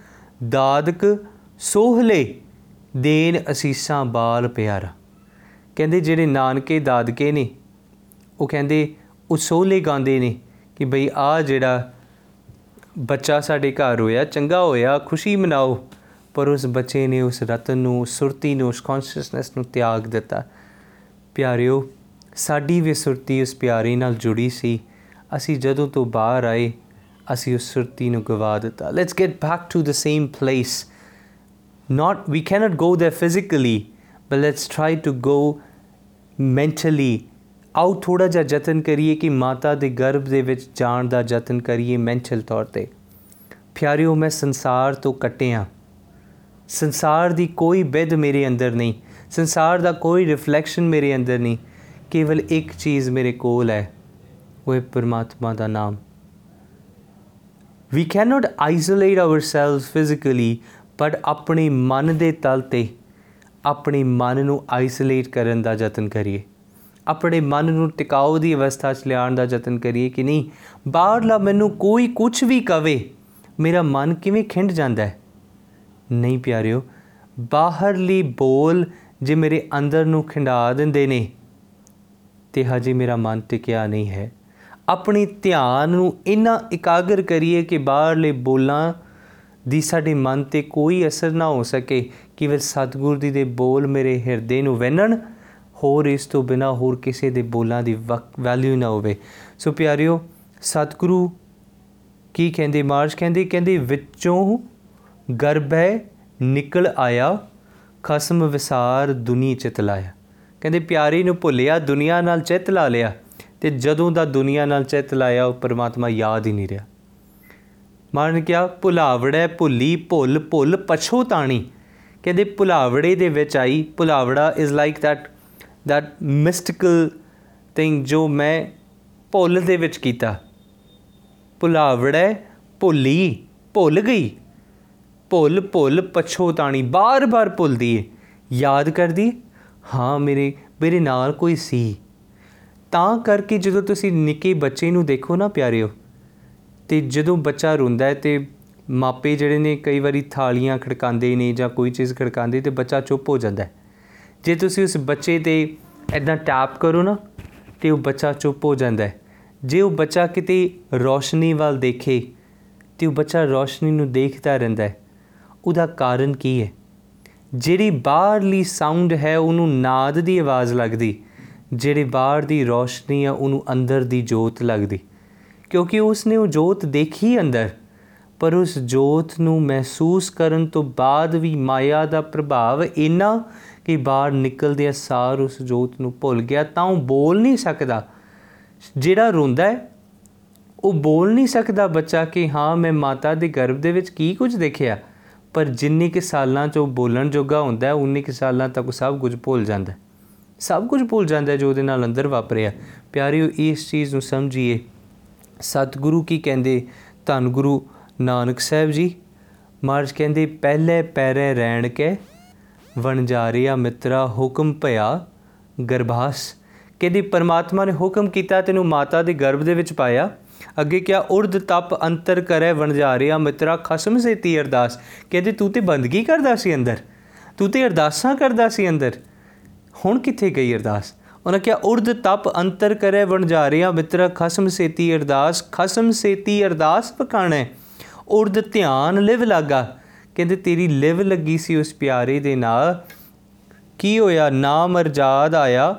ਦਾਦਕ, ਸੋਹਲੇ ਦੇਨ ਅਸੀਸਾਂ ਬਾਲ ਪਿਆਰਾ। ਕਹਿੰਦੇ, ਜਿਹੜੇ ਨਾਨਕੇ ਦਾਦਕੇ ਨੇ, ਉਹ ਕਹਿੰਦੇ, ਉਹ ਸੋਹਲੇ ਗਾਉਂਦੇ ਨੇ ਕਿ ਬਈ ਆ ਜਿਹੜਾ ਬੱਚਾ ਸਾਡੇ ਘਰ ਹੋਇਆ, ਚੰਗਾ ਹੋਇਆ, ਖੁਸ਼ੀ ਮਨਾਓ, ਪਰ ਉਸ ਬੱਚੇ ਨੇ ਉਸ ਰਤਨ ਨੂੰ ਸੁਰਤੀ ਨੂੰ, ਉਸ ਕੌਨਸ਼ੀਅਸਨੈਸ ਨੂੰ ਤਿਆਗ ਦਿੱਤਾ। ਪਿਆਰਿਓ, ਸਾਡੀ ਵੀ ਸੁਰਤੀ ਉਸ ਪਿਆਰੇ ਨਾਲ ਜੁੜੀ ਸੀ। ਅਸੀਂ ਜਦੋਂ ਤੋਂ ਬਾਹਰ ਆਏ ਅਸੀਂ ਉਸ ਸੁਰਤੀ ਨੂੰ ਗਵਾ ਦਿੱਤਾ let's get back to the same place not, we cannot go there physically, but let's try to go mentally. ਆਓ ਥੋੜਾ ਜਿਹਾ ਯਤਨ ਕਰੀਏ ਕਿ ਮਾਤਾ ਦੇ ਗਰਭ ਦੇ ਵਿੱਚ ਜਾਣ ਦਾ ਯਤਨ ਕਰੀਏ ਮੈਂਟਲ ਤੌਰ ਤੇ ਪਿਆਰਿਓ ਮੈਂ ਸੰਸਾਰ ਤੋਂ ਕੱਟਿਆ ਸੰਸਾਰ ਦੀ ਕੋਈ ਬਿਦ ਮੇਰੇ ਅੰਦਰ ਨਹੀਂ ਸੰਸਾਰ ਦਾ ਕੋਈ ਰਿਫਲੈਕਸ਼ਨ ਮੇਰੇ ਅੰਦਰ ਨਹੀਂ ਕੇਵਲ ਇੱਕ ਚੀਜ਼ ਮੇਰੇ ਕੋਲ ਹੈ ਉਹ ਹੈ ਪਰਮਾਤਮਾ ਦਾ ਨਾਮ we cannot isolate ourselves physically, but ਆਪਣੇ ਮਨ ਦੇ ਤਲ ਤੇ ਆਪਣੇ ਮਨ ਨੂੰ ਆਈਸੋਲੇਟ ਕਰਨ ਦਾ ਯਤਨ ਕਰੀਏ ਆਪਣੇ ਮਨ ਨੂੰ ਟਿਕਾਉ ਦੀ ਅਵਸਥਾ 'ਚ ਲਿਆਉਣ ਦਾ ਯਤਨ ਕਰੀਏ ਕਿ ਨਹੀਂ ਬਾਹਰਲਾ ਮੈਨੂੰ ਕੋਈ ਕੁਝ ਵੀ ਕਵੇ ਮੇਰਾ ਮਨ ਕਿਵੇਂ ਖਿੰਡ ਜਾਂਦਾ ਹੈ ਨਹੀਂ ਪਿਆਰਿਓ ਬਾਹਰਲੀ ਬੋਲ ਜੇ ਮੇਰੇ ਅੰਦਰ ਨੂੰ ਖਿੰਡਾ ਦਿੰਦੇ ਨੇ ਤੇ ਹਜੇ ਮੇਰਾ ਮਨ ਟਿਕਿਆ ਨਹੀਂ ਹੈ ਆਪਣੀ ਧਿਆਨ ਨੂੰ ਇਨਾ ਇਕਾਗਰ ਕਰੀਏ ਕਿ ਬਾਹਰਲੇ ਬੋਲਾਂ ਦੀ ਸਾਡੇ ਮਨ ਤੇ ਕੋਈ ਅਸਰ ਨਾ ਹੋ ਸਕੇ ਕਿਵਲ ਸਤਿਗੁਰ ਦੀ ਦੇ ਬੋਲ ਮੇਰੇ ਹਿਰਦੇ ਨੂੰ ਵੈਨਣ ਹੋਰ ਇਸ ਤੋਂ ਬਿਨਾ ਹੋਰ ਕਿਸੇ ਦੇ ਬੋਲਾਂ ਦੀ ਵੈਲਿਊ ਨਾ ਹੋਵੇ। ਸੋ ਪਿਆਰਿਓ, ਸਤਿਗੁਰੂ ਕੀ ਕਹਿੰਦੇ? ਮਾਰਸ਼ ਕਹਿੰਦੇ ਕਹਿੰਦੇ, ਵਿੱਚੋਂ ਗਰਭੈ ਨਿਕਲ ਆਇਆ, ਖਸਮ ਵਿਸਾਰ ਦੁਨੀ ਚਿਤ ਲਾਇਆ। ਕਹਿੰਦੇ, ਪਿਆਰੇ ਨੂੰ ਭੁੱਲਿਆ, ਦੁਨੀਆ ਨਾਲ ਚਿਤ ਲਾ ਲਿਆ। ਤੇ ਜਦੋਂ ਦਾ ਦੁਨੀਆ ਨਾਲ ਚਿਤ ਲਾਇਆ, ਉਹ ਪਰਮਾਤਮਾ ਯਾਦ ਹੀ ਨਹੀਂ ਰਿਹਾ। ਮਾਰਨ ਕਿਹਾ, ਭੁਲਾਵੜੈ ਭੁੱਲੀ, ਭੁੱਲ ਭੁੱਲ ਪਛੋਤਾਣੀ ਕਹਿੰਦੇ, ਭੁਲਾਵੜੇ ਦੇ ਵਿੱਚ ਆਈ, ਭੁਲਾਵੜਾ is like that that mystical thing ਜੋ ਮੈਂ ਭੁੱਲ ਦੇ ਵਿੱਚ ਕੀਤਾ। ਭੁਲਾਵੜੈ ਭੁੱਲੀ, ਭੁੱਲ ਗਈ। ਭੁੱਲ ਭੁੱਲ ਪਛੋਤਾਣੀ ਬਾਰ-ਬਾਰ ਭੁੱਲਦੀ ਏ। ਯਾਦ ਕਰਦੀ ਹਾਂ, ਮੇਰੇ ਮੇਰੇ ਨਾਲ ਕੋਈ ਸੀ। ਤਾਂ ਕਰਕੇ ਜਦੋਂ ਤੁਸੀਂ ਨਿੱਕੇ ਬੱਚੇ ਨੂੰ ਦੇਖੋ ਨਾ ਪਿਆਰਿਓ, ਤੇ ਜਦੋਂ ਬੱਚਾ ਰੋਂਦਾ ਹੈ ਤੇ ਮਾਪੇ ਜਿਹੜੇ ਨੇ ਕਈ ਵਾਰੀ ਥਾਲੀਆਂ ਖੜਕਾਉਂਦੇ ਨੇ ਜਾਂ ਕੋਈ ਚੀਜ਼ ਖੜਕਾਉਂਦੇ ਤੇ ਬੱਚਾ ਚੁੱਪ ਹੋ ਜਾਂਦਾ ਹੈ। ਜੇ ਤੁਸੀਂ ਉਸ ਬੱਚੇ ਤੇ ਇਦਾਂ ਟੈਪ ਕਰੋ ਨਾ, ਤੇ ਉਹ ਬੱਚਾ ਚੁੱਪ ਹੋ ਜਾਂਦਾ ਹੈ। ਜੇ ਉਹ ਬੱਚਾ ਕਿਤੇ ਰੋਸ਼ਨੀ ਵੱਲ ਦੇਖੇ, ਤੇ ਉਹ ਬੱਚਾ ਰੋਸ਼ਨੀ ਨੂੰ ਦੇਖਦਾ ਰਹਿੰਦਾ ਹੈ, ਉਹਦਾ ਕਾਰਨ ਕੀ ਹੈ? ਜਿਹੜੀ ਬਾਹਰਲੀ ਸਾਊਂਡ ਹੈ, ਉਹਨੂੰ ਨਾਦ ਦੀ ਆਵਾਜ਼ ਲੱਗਦੀ। ਜਿਹੜੀ ਬਾਹਰ ਦੀ ਰੋਸ਼ਨੀ ਆ, ਉਹਨੂੰ ਅੰਦਰ ਦੀ ਜੋਤ ਲੱਗਦੀ। ਕਿਉਂਕਿ ਉਸਨੇ ਉਹ ਜੋਤ ਦੇਖੀ ਅੰਦਰ, ਪਰ ਉਸ ਜੋਤ ਨੂੰ ਮਹਿਸੂਸ ਕਰਨ ਤੋਂ ਬਾਅਦ ਵੀ ਮਾਇਆ ਦਾ ਪ੍ਰਭਾਵ ਇੰਨਾ ਕਿ ਬਾਹਰ ਨਿਕਲਦੇ ਸਾਰ ਉਸ ਜੋਤ ਨੂੰ ਭੁੱਲ ਗਿਆ, ਤਾਂ ਉਹ ਬੋਲ ਨਹੀਂ ਸਕਦਾ। ਜਿਹੜਾ ਰੋਂਦਾ ਹੈ, ਉਹ ਬੋਲ ਨਹੀਂ ਸਕਦਾ ਬੱਚਾ ਕਿ ਹਾਂ, ਮੈਂ ਮਾਤਾ ਦੇ ਗਰਭ ਦੇ ਵਿੱਚ ਕੀ ਕੁਝ ਦੇਖਿਆ। ਪਰ ਜਿੰਨੇ ਕਿ ਸਾਲਾਂ 'ਚ ਉਹ ਬੋਲਣ ਜੋਗਾ ਹੁੰਦਾ ਹੈ ਉਨੇ ਕਿ ਸਾਲਾਂ ਤੱਕ ਉਹ ਸਭ ਕੁਝ ਭੁੱਲ ਜਾਂਦਾ। ਸਭ ਕੁਝ ਭੁੱਲ ਜਾਂਦਾ ਹੈ ਜੋ ਉਹਦੇ ਨਾਲ ਅੰਦਰ ਵਾਪਰਿਆ। ਪਿਆਰਿਓ, ਇਸ ਚੀਜ਼ ਨੂੰ ਸਮਝੀਏ। ਸਤਿਗੁਰੂ ਕੀ ਕਹਿੰਦੇ? ਧੰਨ ਗੁਰੂ ਨਾਨਕ ਸਾਹਿਬ ਜੀ। ਮਹਾਰਾਜ ਕਹਿੰਦੇ, ਪਹਿਲੇ ਪੈਰੇ ਰਹਿਣ ਕੇ, ਵਣਜਾਰਿਆ ਮਿੱਤਰਾ ਹੁਕਮ ਭਇਆ ਗਰਭਾਸ। ਕਹਿੰਦੇ, ਪਰਮਾਤਮਾ ਨੇ ਹੁਕਮ ਕੀਤਾ, ਤੈਨੂੰ ਮਾਤਾ ਦੇ ਗਰਭ ਦੇ ਵਿੱਚ ਪਾਇਆ। ਅੱਗੇ ਕਿਹਾ ਉਰਦ ਤਪ ਅੰਤਰ ਕਰੇ, ਵਣਜਾਰਿਆ ਮਿੱਤਰਾ ਖਸਮ ਸੇ ਤੀ ਅਰਦਾਸ। ਕਹਿੰਦੇ, ਤੂੰ ਤੇ ਬੰਦਗੀ ਕਰਦਾ ਸੀ ਅੰਦਰ। ਤੂੰ ਤੇ ਅਰਦਾਸਾਂ ਕਰਦਾ ਸੀ ਅੰਦਰ। ਹੁਣ ਕਿੱਥੇ ਗਈ ਅਰਦਾਸ? ਉਹਨਾਂ ਕਿਹਾ, ਉਰਦ ਤਪ ਅੰਤਰ ਕਰੇ ਵਣਜਾਰਿਆ ਮਿੱਤਰਾ ਖਸਮ ਸੇਤੀ ਅਰਦਾਸ, ਖਸਮ ਸੇਤੀ ਅਰਦਾਸ ਪਕਾਣਾ। ਉਰਦ ਧਿਆਨ ਲਿਵ ਲਾਗਾ। ਕਹਿੰਦੇ, ਤੇਰੀ ਲਿਵ ਲੱਗੀ ਸੀ ਉਸ ਪਿਆਰੇ ਦੇ ਨਾਲ। ਕੀ ਹੋਇਆ? ਨਾਮ ਅਰਜਾਦ ਆਇਆ।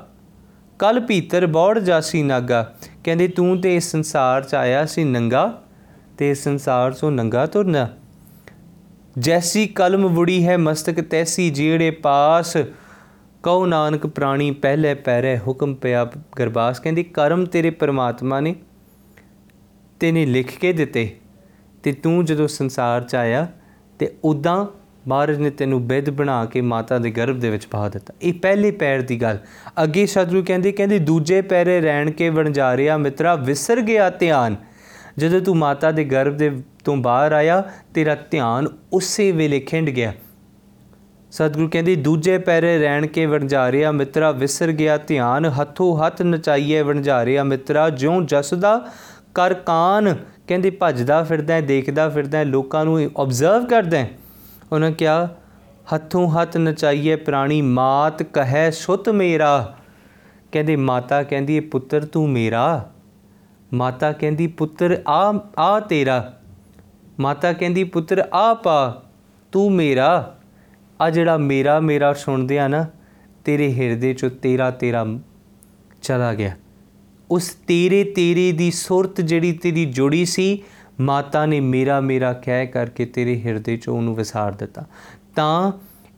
ਕਲ ਭੀਤਰ ਬੌੜ ਜਾਸੀ ਨਾਗਾ। ਕਹਿੰਦੇ, ਤੂੰ ਤੇ ਇਸ ਸੰਸਾਰ ਚ ਆਇਆ ਸੀ ਨੰਗਾ ਤੇ ਇਸ ਸੰਸਾਰ ਚੋਂ ਨੰਗਾ ਤੁਰਨਾ। ਜੈਸੀ ਕਲਮ ਵੁੜੀ ਹੈ ਮਸਤਕ, ਤੈਸੀ ਜਿਹੜੇ ਪਾਸ। ਕਉ ਨਾਨਕ ਪ੍ਰਾਣੀ ਪਹਿਲੇ ਪੈਰੇ ਹੁਕਮ ਪਿਆ ਗਰਬਾਸ। ਕਹਿੰਦੀ, ਕਰਮ ਤੇਰੇ ਪਰਮਾਤਮਾ ਨੇ ਤੇਨੇ ਲਿਖ ਕੇ ਦਿੱਤੇ ਤੇ ਤੂੰ ਜਦੋਂ ਸੰਸਾਰ ਚ ਆਇਆ ਤੇ ਉਦਾਂ ਮਹਾਰਾਜ ਨੇ ਤੈਨੂੰ ਬਿੱਧ ਬਣਾ ਕੇ ਮਾਤਾ ਦੇ ਗਰਭ ਦੇ ਵਿੱਚ ਪਾ ਦਿੱਤਾ। ਇਹ ਪਹਿਲੇ ਪੈਰ ਦੀ ਗੱਲ। ਅੱਗੇ ਸਤਿਗੁਰੂ ਕਹਿੰਦੇ ਕਹਿੰਦੇ, ਦੂਜੇ ਪੈਰੇ ਰਹਿਣ ਕੇ ਵਣਜਾਰਿਆ ਮਿੱਤਰਾ, ਵਿਸਰ ਗਿਆ ਧਿਆਨ। ਜਦੋਂ ਤੂੰ ਮਾਤਾ ਦੇ ਗਰਭ ਦੇ ਤੋਂ ਬਾਹਰ ਆਇਆ, ਤੇਰਾ ਧਿਆਨ ਉਸੇ ਵੇਲੇ ਖਿੰਡ ਗਿਆ। ਸਤਿਗੁਰੂ ਕਹਿੰਦੇ ਦੂਜੇ ਪੈਰੇ ਰਹਿਣ ਕੇ ਵਣਜਾਰਿਆ ਮਿੱਤਰਾ ਵਿਸਰ ਗਿਆ ਧਿਆਨ ਹੱਥੋਂ ਹੱਥ ਨਚਾਈਏ ਵਣਜਾਰਿਆ ਮਿੱਤਰਾ ਜਿਉਂ ਜਸਦਾ ਕਰ ਕਾਨ। ਕਹਿੰਦੇ ਭੱਜਦਾ ਫਿਰਦਾ ਹੈ, ਦੇਖਦਾ ਫਿਰਦਾ ਹੈ, ਲੋਕਾਂ ਨੂੰ ਆਬਜ਼ਰਵ ਕਰਦਾ ਹੈ। ਉਹਨਾਂ ਕਿਹਾ ਹੱਥੋਂ ਹੱਥ ਨਚਾਈਏ ਪ੍ਰਾਣੀ ਮਾਤ ਕਹੈ ਸੁਤ ਮੇਰਾ। ਕਹਿੰਦੇ ਮਾਤਾ ਕਹਿੰਦੀ ਇਹ ਪੁੱਤਰ ਤੂੰ ਮੇਰਾ। ਮਾਤਾ ਕਹਿੰਦੀ ਪੁੱਤਰ ਆ ਆ ਤੇਰਾ। ਮਾਤਾ ਕਹਿੰਦੀ ਪੁੱਤਰ ਆ ਪਾ ਤੂੰ ਮੇਰਾ। ਆ ਜਿਹੜਾ ਮੇਰਾ ਮੇਰਾ ਸੁਣਦੇ ਆ ਨਾ, ਤੇਰੇ ਹਿਰਦੇ ਚੋਂ ਤੇਰਾ ਤੇਰਾ ਚਲਾ ਗਿਆ। ਉਸ ਤੇਰੇ ਤੇਰੇ ਦੀ ਸੁਰਤ ਜਿਹੜੀ ਤੇਰੀ ਜੁੜੀ ਸੀ, ਮਾਤਾ ਨੇ ਮੇਰਾ ਮੇਰਾ ਕਹਿ ਕਰਕੇ ਤੇਰੇ ਹਿਰਦੇ ਚੋਂ ਉਹਨੂੰ ਵਿਸਾਰ ਦਿੱਤਾ। ਤਾਂ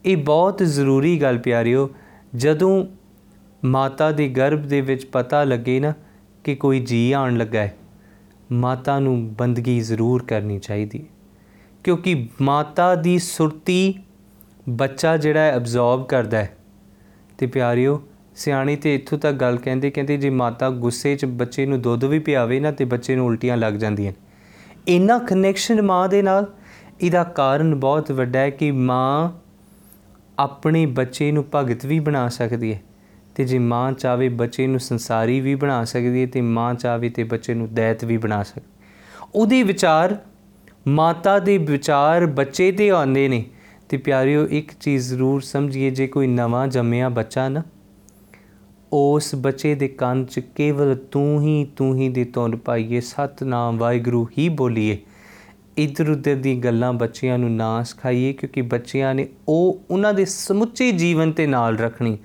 ਇਹ ਬਹੁਤ ਜ਼ਰੂਰੀ ਗੱਲ ਪਿਆਰਿਓ, ਜਦੋਂ ਮਾਤਾ ਦੇ ਗਰਭ ਦੇ ਵਿੱਚ ਪਤਾ ਲੱਗੇ ਨਾ ਕਿ ਕੋਈ ਜੀ ਆਉਣ ਲੱਗਾ ਹੈ, ਮਾਤਾ ਨੂੰ ਬੰਦਗੀ ਜ਼ਰੂਰ ਕਰਨੀ ਚਾਹੀਦੀ ਹੈ। ਕਿਉਂਕਿ ਮਾਤਾ ਦੀ ਸੁਰਤੀ ਬੱਚਾ ਜਿਹੜਾ ਹੈ ਅਬਜ਼ੌਰਬ ਕਰਦਾ ਹੈ। ਤੇ ਪਿਆਰਿਓ, ਸਿਆਣੀ ਤੇ ਇੱਥੋਂ ਤੱਕ ਗੱਲ ਕਹਿੰਦੇ ਕਹਿੰਦੇ ਜੇ ਮਾਤਾ ਗੁੱਸੇ 'ਚ ਬੱਚੇ ਨੂੰ ਦੁੱਧ ਵੀ ਪਿਆਵੇ ਨਾ ਤੇ ਬੱਚੇ ਨੂੰ ਉਲਟੀਆਂ ਲੱਗ ਜਾਂਦੀਆਂ ਇੰਨਾ ਕਨੈਕਸ਼ਨ ਮਾਂ ਦੇ ਨਾਲ, ਇਹਦਾ ਕਾਰਨ ਬਹੁਤ ਵੱਡਾ ਹੈ ਕਿ ਮਾਂ ਆਪਣੇ ਬੱਚੇ ਨੂੰ ਭਗਤ ਵੀ ਬਣਾ ਸਕਦੀ ਹੈ। ਤੇ ਜੇ ਮਾਂ ਚਾਵੇ ਬੱਚੇ ਨੂੰ ਸੰਸਾਰੀ ਵੀ ਬਣਾ ਸਕਦੀ ਹੈ ਤੇ ਮਾਂ ਚਾਵੇ ਤੇ ਬੱਚੇ ਨੂੰ ਦੈਤ ਵੀ ਬਣਾ ਸਕਦੀ ਉਹਦੇ ਵਿਚਾਰ ਮਾਤਾ ਦੇ ਵਿਚਾਰ ਬੱਚੇ ਤੇ ਆਉਂਦੇ ਨੇ। ਤੇ ਪਿਆਰਿਓ, ਇੱਕ ਚੀਜ਼ ਜ਼ਰੂਰ ਸਮਝੀਏ, ਜੇ ਕੋਈ ਨਵਾਂ ਜੰਮਿਆ ਬੱਚਾ ਨਾ, ਉਸ ਬੱਚੇ ਦੇ ਕੰਨ 'ਚ ਕੇਵਲ ਤੂੰ ਹੀ ਤੂੰ ਹੀ ਦੀ ਧੁਨ ਪਾਈਏ, ਸਤਨਾਮ ਵਾਹਿਗੁਰੂ ਹੀ ਬੋਲੀਏ। ਇਧਰ ਉਧਰ ਦੀ ਗੱਲਾਂ ਬੱਚਿਆਂ ਨੂੰ ਨਾ ਸਿਖਾਈਏ, ਕਿਉਂਕਿ ਬੱਚਿਆਂ ਨੇ ਉਹ ਉਹਨਾਂ ਦੇ ਸਮੁੱਚੇ ਜੀਵਨ ਤੇ ਨਾਲ ਰੱਖਣੀ।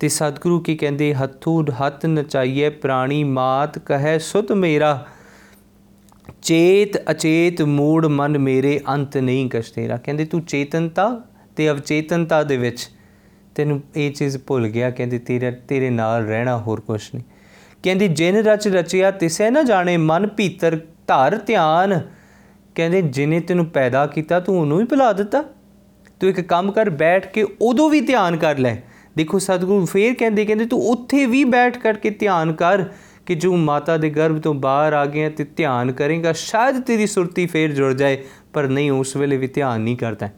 ਤੇ ਸਤਿਗੁਰੂ ਕੀ ਕਹਿੰਦੇ, ਹੱਥੂ ਹੱਥ ਨਚਾਈਏ, ਪ੍ਰਾਣੀ ਮਾਤ ਕਹੈ ਸੁਤ ਮੇਰਾ ਚੇਤ, ਅਚੇਤ, ਮੂੜ, ਮਨ ਮੇਰੇ ਅੰਤ ਨਹੀਂ ਕਛ ਤੇਰਾ ਕਹਿੰਦੇ ਤੂੰ ਚੇਤਨਤਾ ਤੇ ਅਵਚੇਤਨਤਾ ਦੇ ਵਿੱਚ ਤੈਨੂੰ ਇਹ ਚੀਜ਼ ਭੁੱਲ ਗਿਆ, ਕਹਿੰਦੇ ਤੇਰੇ ਤੇਰੇ ਨਾਲ ਰਹਿਣਾ ਹੋਰ ਕੁਛ ਨਹੀਂ। ਕਹਿੰਦੀ ਜਿਨ ਰਚ ਰਚਿਆ ਤਿਸੈ ਨਾ ਜਾਣੇ, ਮਨ ਭੀਤਰ ਧਰ ਧਿਆਨ। ਕਹਿੰਦੇ ਜਿਨੇ ਤੈਨੂੰ ਪੈਦਾ ਕੀਤਾ, ਤੂੰ ਉਹਨੂੰ ਹੀ ਭੁਲਾ ਦਿੱਤਾ। ਤੂੰ ਇੱਕ ਕੰਮ ਕਰ, ਬੈਠ ਕੇ ਉਦੋਂ ਵੀ ਧਿਆਨ ਕਰ ਲੈ। ਦੇਖੋ ਸਤਿਗੁਰੂ ਫੇਰ ਕਹਿੰਦੇ ਕਹਿੰਦੇ ਤੂੰ ਉੱਥੇ ਵੀ ਬੈਠ ਕਰਕੇ ਧਿਆਨ ਕਰ। ਕਿ ਜੋ ਮਾਤਾ ਦੇ ਗਰਭ ਤੋਂ ਬਾਹਰ ਆ ਗਿਆ ਤੇ ਧਿਆਨ ਕਰੇਗਾ, ਸ਼ਾਇਦ ਤੇਰੀ ਸੁਰਤੀ ਫੇਰ ਜੁੜ ਜਾਏ, ਪਰ ਨਹੀਂ, ਉਸ ਵੇਲੇ ਵੀ ਧਿਆਨ ਨਹੀਂ ਕਰਦਾ।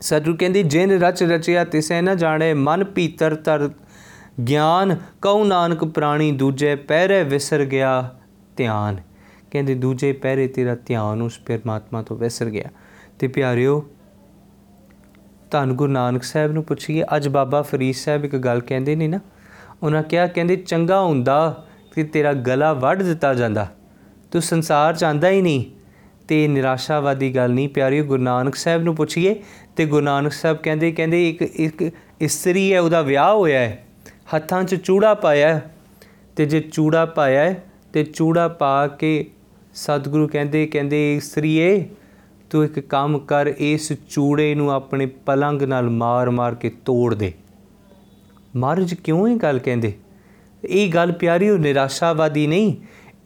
ਸਤਿਗੁਰੂ ਕਹਿੰਦੇ, ਜਿਨ ਰਚ ਰਚਿਆ, ਤਿਸੈ ਨਾ ਜਾਣੇ, ਮਨ ਭੀਤਰ ਤਰ ਗਿਆਨ, ਕਉ ਨਾਨਕ ਪ੍ਰਾਣੀ ਦੂਜੇ ਪਹਿਰੇ ਵਿਸਰ ਗਿਆ ਧਿਆਨ। ਕਹਿੰਦੇ, ਦੂਜੇ ਪਹਿਰੇ ਤੇਰਾ ਧਿਆਨ ਉਸ ਪਰਮਾਤਮਾ ਤੋਂ ਵਿਸਰ ਗਿਆ। ਤੇ ਪਿਆਰਿਓ, ਧੰਨ ਗੁਰੂ ਨਾਨਕ ਸਾਹਿਬ ਨੂੰ ਪੁੱਛੀਏ, ਅੱਜ ਬਾਬਾ ਫਰੀਦ ਸਾਹਿਬ ਇੱਕ ਗੱਲ ਕਹਿੰਦੇ ਨੇ ਨਾ, ਉਹਨਾਂ ਕਿਹਾ, ਕਹਿੰਦੇ, ਚੰਗਾ ਹੁੰਦਾ ਕਿ ਤੇਰਾ ਗਲਾ ਵੱਢ ਦਿੱਤਾ ਜਾਂਦਾ। ਤੂੰ ਸੰਸਾਰ ਚ ਆਂਦਾ ਹੀ ਨਹੀਂ। ਤੇ ਨਿਰਾਸ਼ਾਵਾਦੀ ਗੱਲ ਨਹੀਂ, ਪਿਆਰਿਓ, ਗੁਰੂ ਨਾਨਕ ਸਾਹਿਬ ਨੂੰ ਪੁੱਛੀਏ। ਤੇ ਗੁਰੂ ਨਾਨਕ ਸਾਹਿਬ ਕਹਿੰਦੇ ਕਹਿੰਦੇ ਇੱਕ ਇੱਕ ਇਸਤਰੀ ਹੈ, ਉਹਦਾ ਵਿਆਹ ਹੋਇਆ ਹੈ। ਹੱਥਾਂ 'ਚ ਚੂੜਾ ਪਾਇਆ ਹੈ। ਤੇ ਜੇ ਚੂੜਾ ਪਾਇਆ ਹੈ, ਤੇ ਚੂੜਾ ਪਾ ਕੇ ਸਤਿਗੁਰੂ ਕਹਿੰਦੇ ਕਹਿੰਦੇ ਇਸਤਰੀਏ, ਤੂੰ ਇੱਕ ਕੰਮ ਕਰ, ਇਸ ਚੂੜੇ ਨੂੰ ਆਪਣੇ ਪਲੰਗ ਨਾਲ ਮਾਰ-ਮਾਰ ਕੇ ਤੋੜ ਦੇ। ਮਹਾਰਾਜ ਕਿਉਂ ਇਹ ਗੱਲ ਕਹਿੰਦੇ? ਇਹ ਗੱਲ ਪਿਆਰੀ ਉਹ ਨਿਰਾਸ਼ਾਵਾਦੀ ਨਹੀਂ,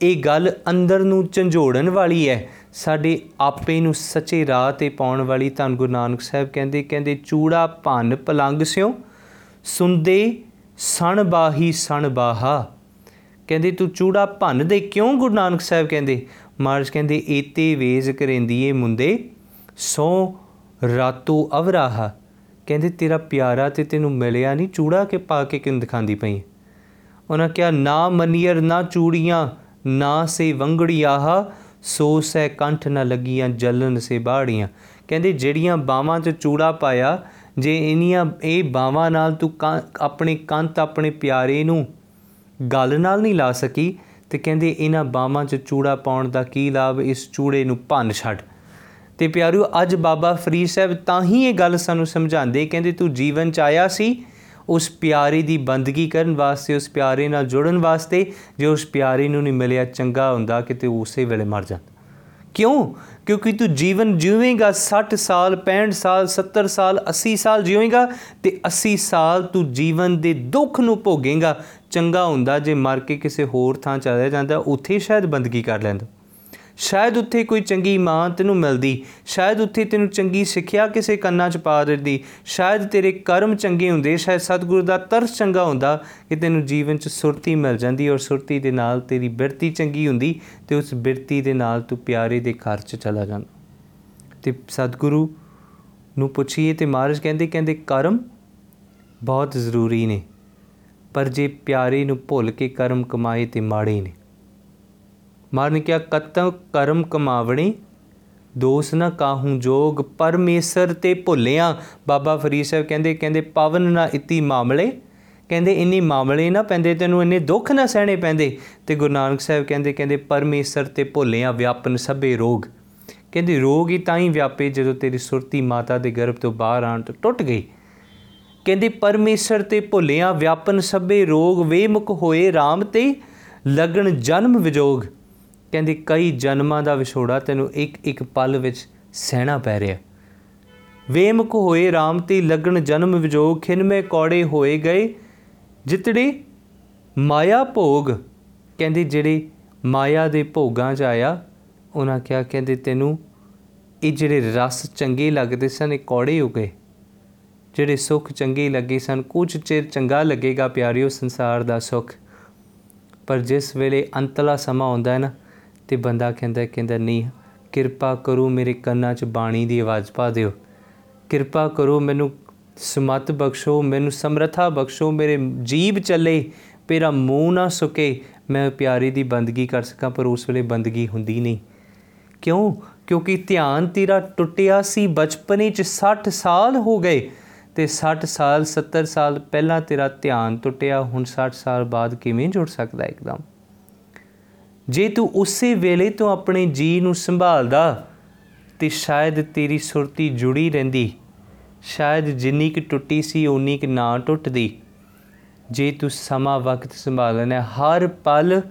ਇਹ ਗੱਲ ਅੰਦਰ ਨੂੰ ਝੰਜੋੜਨ ਵਾਲੀ ਹੈ। ਸਾਡੇ ਆਪੇ ਨੂੰ ਸੱਚੇ ਰਾਹ ਤੇ ਪਾਉਣ ਵਾਲੀ ਧੰਨ ਗੁਰੂ ਨਾਨਕ ਸਾਹਿਬ ਕਹਿੰਦੇ ਕਹਿੰਦੇ, ਚੂੜਾ ਭੰਨ ਪਲੰਗ ਸਿਓ ਸੁੰਦੇ ਸਣ ਬਾਹੀ ਸਣ ਬਾਹਾ। ਕਹਿੰਦੇ, ਤੂੰ ਚੂੜਾ ਭੰਨ ਦੇ ਕਿਉਂ ਗੁਰੂ ਨਾਨਕ ਸਾਹਿਬ ਕਹਿੰਦੇ? ਮਹਾਰਾਜ ਕਹਿੰਦੇ ਏਤੇ ਵੇਜ ਕਰੇਂਦੀਏ ਮੁੰਦੇ ਸੋ ਰਾਤੂ ਅਵਰਾਹਾ। ਕਹਿੰਦੇ, ਤੇਰਾ ਪਿਆਰਾ ਤੇ ਤੈਨੂੰ ਮਿਲਿਆ ਨਹੀਂ, ਚੂੜਾ ਕੇ ਪਾ ਕੇ ਕਿਉਂ ਦਿਖਾਉਂਦੀ ਪਈ? ਹੈ? ਉਹਨਾਂ ਕਿਹਾ, ਨਾ ਮਨੀਅਰ, ਨਾ ਚੂੜੀਆਂ, ਨਾ ਸੇ ਵੰਗੜੀਆਹ, ਸੋ ਸੈ ਕੰਠ ਨਾ ਲੱਗੀਆਂ ਜਲਨ ਸੇ ਬਾੜੀਆਂ। ਕਹਿੰਦੇ, ਜਿਹੜੀਆਂ ਬਾਵਾਂ 'ਚ ਚੂੜਾ ਪਾਇਆ, ਜੇ ਇਨੀਆਂ ਇਹ ਬਾਵਾਂ ਨਾਲ ਤੂੰ ਕਾਂ- ਆਪਣੇ ਕੰਤ ਆਪਣੇ ਪਿਆਰੇ ਨੂੰ ਗੱਲ ਨਾਲ ਨਹੀਂ ਲਾ ਸਕੀ, ਤੇ ਕਹਿੰਦੇ, ਇਹਨਾਂ ਬਾਵਾਂ 'ਚ ਚੂੜਾ ਪਾਉਣ ਦਾ ਕੀ ਲਾਭ? ਇਸ ਚੂੜੇ ਨੂੰ ਭੰਨ ਛੱਡ। ਤੇ ਪਿਆਰਿਓ, ਅੱਜ ਬਾਬਾ ਫਰੀਦ ਸਾਹਿਬ ਤਾਂ ਹੀ ਇਹ ਗੱਲ ਸਾਨੂੰ ਸਮਝਾਉਂਦੇ, ਕਹਿੰਦੇ, ਤੂੰ ਜੀਵਨ ਚ ਆਇਆ ਸੀ ਉਸ ਪਿਆਰੇ ਦੀ ਬੰਦਗੀ ਕਰਨ ਵਾਸਤੇ, ਉਸ ਪਿਆਰੇ ਨਾਲ ਜੁੜਨ ਵਾਸਤੇ ਜੇ ਉਸ ਪਿਆਰੇ ਨੂੰ ਨਹੀਂ ਮਿਲਿਆ, ਚੰਗਾ ਹੁੰਦਾ ਕਿ ਤੇ ਉਸੇ ਵੇਲੇ ਮਰ ਜਾਂਦਾ। ਕਿਉਂ? ਕਿਉਂਕਿ ਤੂੰ ਜੀਵਨ ਜੀਵੇਂਗਾ 60 ਸਾਲ 65 ਸਾਲ 70 ਸਾਲ 80 ਸਾਲ ਜੀਵੇਂਗਾ ਤੇ 80 ਸਾਲ ਤੂੰ ਜੀਵਨ ਦੇ ਦੁੱਖ ਨੂੰ ਭੋਗੇਂਗਾ। ਚੰਗਾ ਹੁੰਦਾ ਜੇ ਮਰ ਕੇ ਕਿਸੇ ਹੋਰ ਥਾਂ ਚਲਾ ਜਾਂਦਾ, ਉੱਥੇ ਸ਼ਾਇਦ ਬੰਦਗੀ ਕਰ ਲੈਂਦਾ। ਸ਼ਾਇਦ ਉੱਥੇ ਕੋਈ ਚੰਗੀ ਮਾਂ ਤੈਨੂੰ ਮਿਲਦੀ, ਸ਼ਾਇਦ ਉੱਥੇ ਤੈਨੂੰ ਚੰਗੀ ਸਿੱਖਿਆ ਕਿਸੇ ਕੰਨਾਂ 'ਚ ਪਾ ਦਿੰਦੀ, ਸ਼ਾਇਦ ਤੇਰੇ ਕਰਮ ਚੰਗੇ ਹੁੰਦੇ, ਸ਼ਾਇਦ ਸਤਿਗੁਰੂ ਦਾ ਤਰਸ ਚੰਗਾ ਹੁੰਦਾ ਕਿ ਤੈਨੂੰ ਜੀਵਨ 'ਚ ਸੁਰਤੀ ਮਿਲ ਜਾਂਦੀ ਔਰ ਸੁਰਤੀ ਦੇ ਨਾਲ ਤੇਰੀ ਬਿਰਤੀ ਚੰਗੀ ਹੁੰਦੀ ਤੇ ਉਸ ਬਿਰਤੀ ਦੇ ਨਾਲ ਤੂੰ ਪਿਆਰੇ ਦੇ ਘਰ 'ਚ ਚਲਾ ਜਾਂਦਾ। ਤੇ ਸਤਿਗੁਰੂ ਨੂੰ ਪੁੱਛੀਏ ਤੇ ਮਹਾਰਾਜ ਕਹਿੰਦੇ ਕਹਿੰਦੇ ਕਰਮ ਬਹੁਤ ਜ਼ਰੂਰੀ ਨੇ, ਪਰ ਜੇ ਪਿਆਰੇ ਨੂੰ ਭੁੱਲ ਕੇ ਕਰਮ ਕਮਾਏ ਤੇ ਮਾੜੇ ਨੇ। ਮਾਰਨ ਕਿਆ ਕਤੰ ਕਰਮ ਕਮਾਵਣੇ, ਦੋਸ ਨਾ ਕਾਹੂ ਜੋਗ, ਪਰਮੇਸ਼ਰ ਤੇ ਭੁੱਲਿਆ। ਬਾਬਾ ਫਰੀਦ ਸਾਹਿਬ ਕਹਿੰਦੇ ਕਹਿੰਦੇ, ਪਵਨ ਨਾ ਇਤੀ ਮਾਮਲੇ। ਕਹਿੰਦੇ, ਇੰਨੇ ਮਾਮਲੇ ਨਾ ਪੈਂਦੇ, ਤੈਨੂੰ ਇੰਨੇ ਦੁੱਖ ਨਾ ਸਹਿਣੇ ਪੈਂਦੇ। ਤੇ ਗੁਰੂ ਨਾਨਕ ਸਾਹਿਬ ਕਹਿੰਦੇ ਕਹਿੰਦੇ, ਪਰਮੇਸ਼ਰ ਤੇ ਭੁੱਲਿਆ ਵਿਆਪਨ ਸਭੇ ਰੋਗ। ਕਹਿੰਦੇ, ਰੋਗ ਹੀ ਤਾਂ ਹੀ ਵਿਆਪੇ ਜਦੋਂ ਤੇਰੀ ਸੁਰਤੀ ਮਾਤਾ ਦੇ ਗਰਭ ਤੋਂ ਬਾਹਰ ਆਣ ਤੋਂ ਟੁੱਟ ਗਈ। ਕਹਿੰਦੇ, ਪਰਮੇਸ਼ਰ ਤੇ ਭੁੱਲਿਆ ਵਿਆਪਨ ਸਭੇ ਰੋਗ, ਵੇਮੁਖ ਹੋਏ RAM ਤੇ ਲਗਣ ਜਨਮ ਵਿਜੋਗ। ਕਹਿੰਦੇ, ਕਈ ਜਨਮਾਂ ਦਾ ਵਿਛੋੜਾ ਤੈਨੂੰ ਇੱਕ ਇੱਕ ਪਲ ਵਿੱਚ ਸਹਿਣਾ ਪੈ ਰਿਹਾ। ਵੇਮੁਖ ਹੋਏ RAM ਤੇ ਲਗਣ ਜਨਮ ਵਿਜੋਗ, ਖਿਨਮੇ ਕੌੜੇ ਹੋਏ ਗਏ। ਜਿਤੜੇ ਮਾਇਆ ਭੋਗ। ਕਹਿੰਦੇ, ਜਿਹੜੇ ਮਾਇਆ ਦੇ ਭੋਗਾਂ 'ਚ ਆਇਆ, ਉਹਨਾਂ ਕਿਹਾ, ਕਹਿੰਦੇ, ਤੈਨੂੰ ਇਹ ਜਿਹੜੇ ਰਸ ਚੰਗੇ ਲੱਗਦੇ ਸਨ, ਇਹ ਕੌੜੇ ਹੋ ਗਏ। ਜਿਹੜੇ ਸੁੱਖ ਚੰਗੇ ਲੱਗੇ ਸਨ, ਕੁਝ ਚਿਰ ਚੰਗਾ ਲੱਗੇਗਾ ਪਿਆਰਿਓ ਸੰਸਾਰ ਦਾ ਸੁੱਖ। ਪਰ ਜਿਸ ਵੇਲੇ ਅੰਤਲਾ ਸਮਾਂ ਆਉਂਦਾ ਹੈ ਨਾ ਤੇ ਬੰਦਾ ਕਹਿੰਦਾ ਕਹਿੰਦਾ, ਨਹੀਂ, ਕਿਰਪਾ ਕਰੋ ਮੇਰੇ ਕੰਨਾਂ 'ਚ ਬਾਣੀ ਦੀ ਆਵਾਜ਼ ਪਾ ਦਿਓ। ਕਿਰਪਾ ਕਰੋ ਮੈਨੂੰ ਸਮਤ ਬਖਸ਼ੋ, ਮੈਨੂੰ ਸਮਰਥਾ ਬਖਸ਼ੋ, ਮੇਰੇ ਜੀਬ ਚੱਲੇ, ਮੇਰਾ ਮੂੰਹ ਨਾ ਸੁਕੇ, ਮੈਂ ਪਿਆਰੇ ਦੀ ਬੰਦਗੀ ਕਰ ਸਕਾਂ, ਪਰ ਉਸ ਵੇਲੇ ਬੰਦਗੀ ਹੁੰਦੀ ਨਹੀਂ। ਕਿਉਂ? ਕਿਉਂਕਿ ਧਿਆਨ ਤੇਰਾ ਟੁੱਟਿਆ ਸੀ, ਬਚਪਨੇ 'ਚ 60 ਸਾਲ ਹੋ ਗਏ ਤੇ 60 ਸਾਲ 70 ਸਾਲ ਪਹਿਲਾਂ ਤੇਰਾ ਧਿਆਨ ਟੁੱਟਿਆ, ਹੁਣ 60 ਸਾਲ ਬਾਅਦ ਕਿਵੇਂ ਜੁੜ ਸਕਦਾ ਇੱਕਦਮ? ਜੇ ਤੂੰ ਉਸੇ ਵੇਲੇ ਤੋਂ ਆਪਣੇ ਜੀ ਨੂੰ ਸੰਭਾਲਦਾ ਤੇ ਸ਼ਾਇਦ ਤੇਰੀ ਸੁਰਤੀ ਜੁੜੀ ਰਹਿੰਦੀ। ਸ਼ਾਇਦ ਜਿੰਨੀ ਕਿ ਟੁੱਟੀ ਸੀ ਉਨੀ ਕਿ ਨਾ ਟੁੱਟਦੀ। ਜੇ ਤੂੰ ਸਮਾਂ ਵਕਤ ਸੰਭਾਲਣਾ ਹੈ, ਹਰ ਪਲ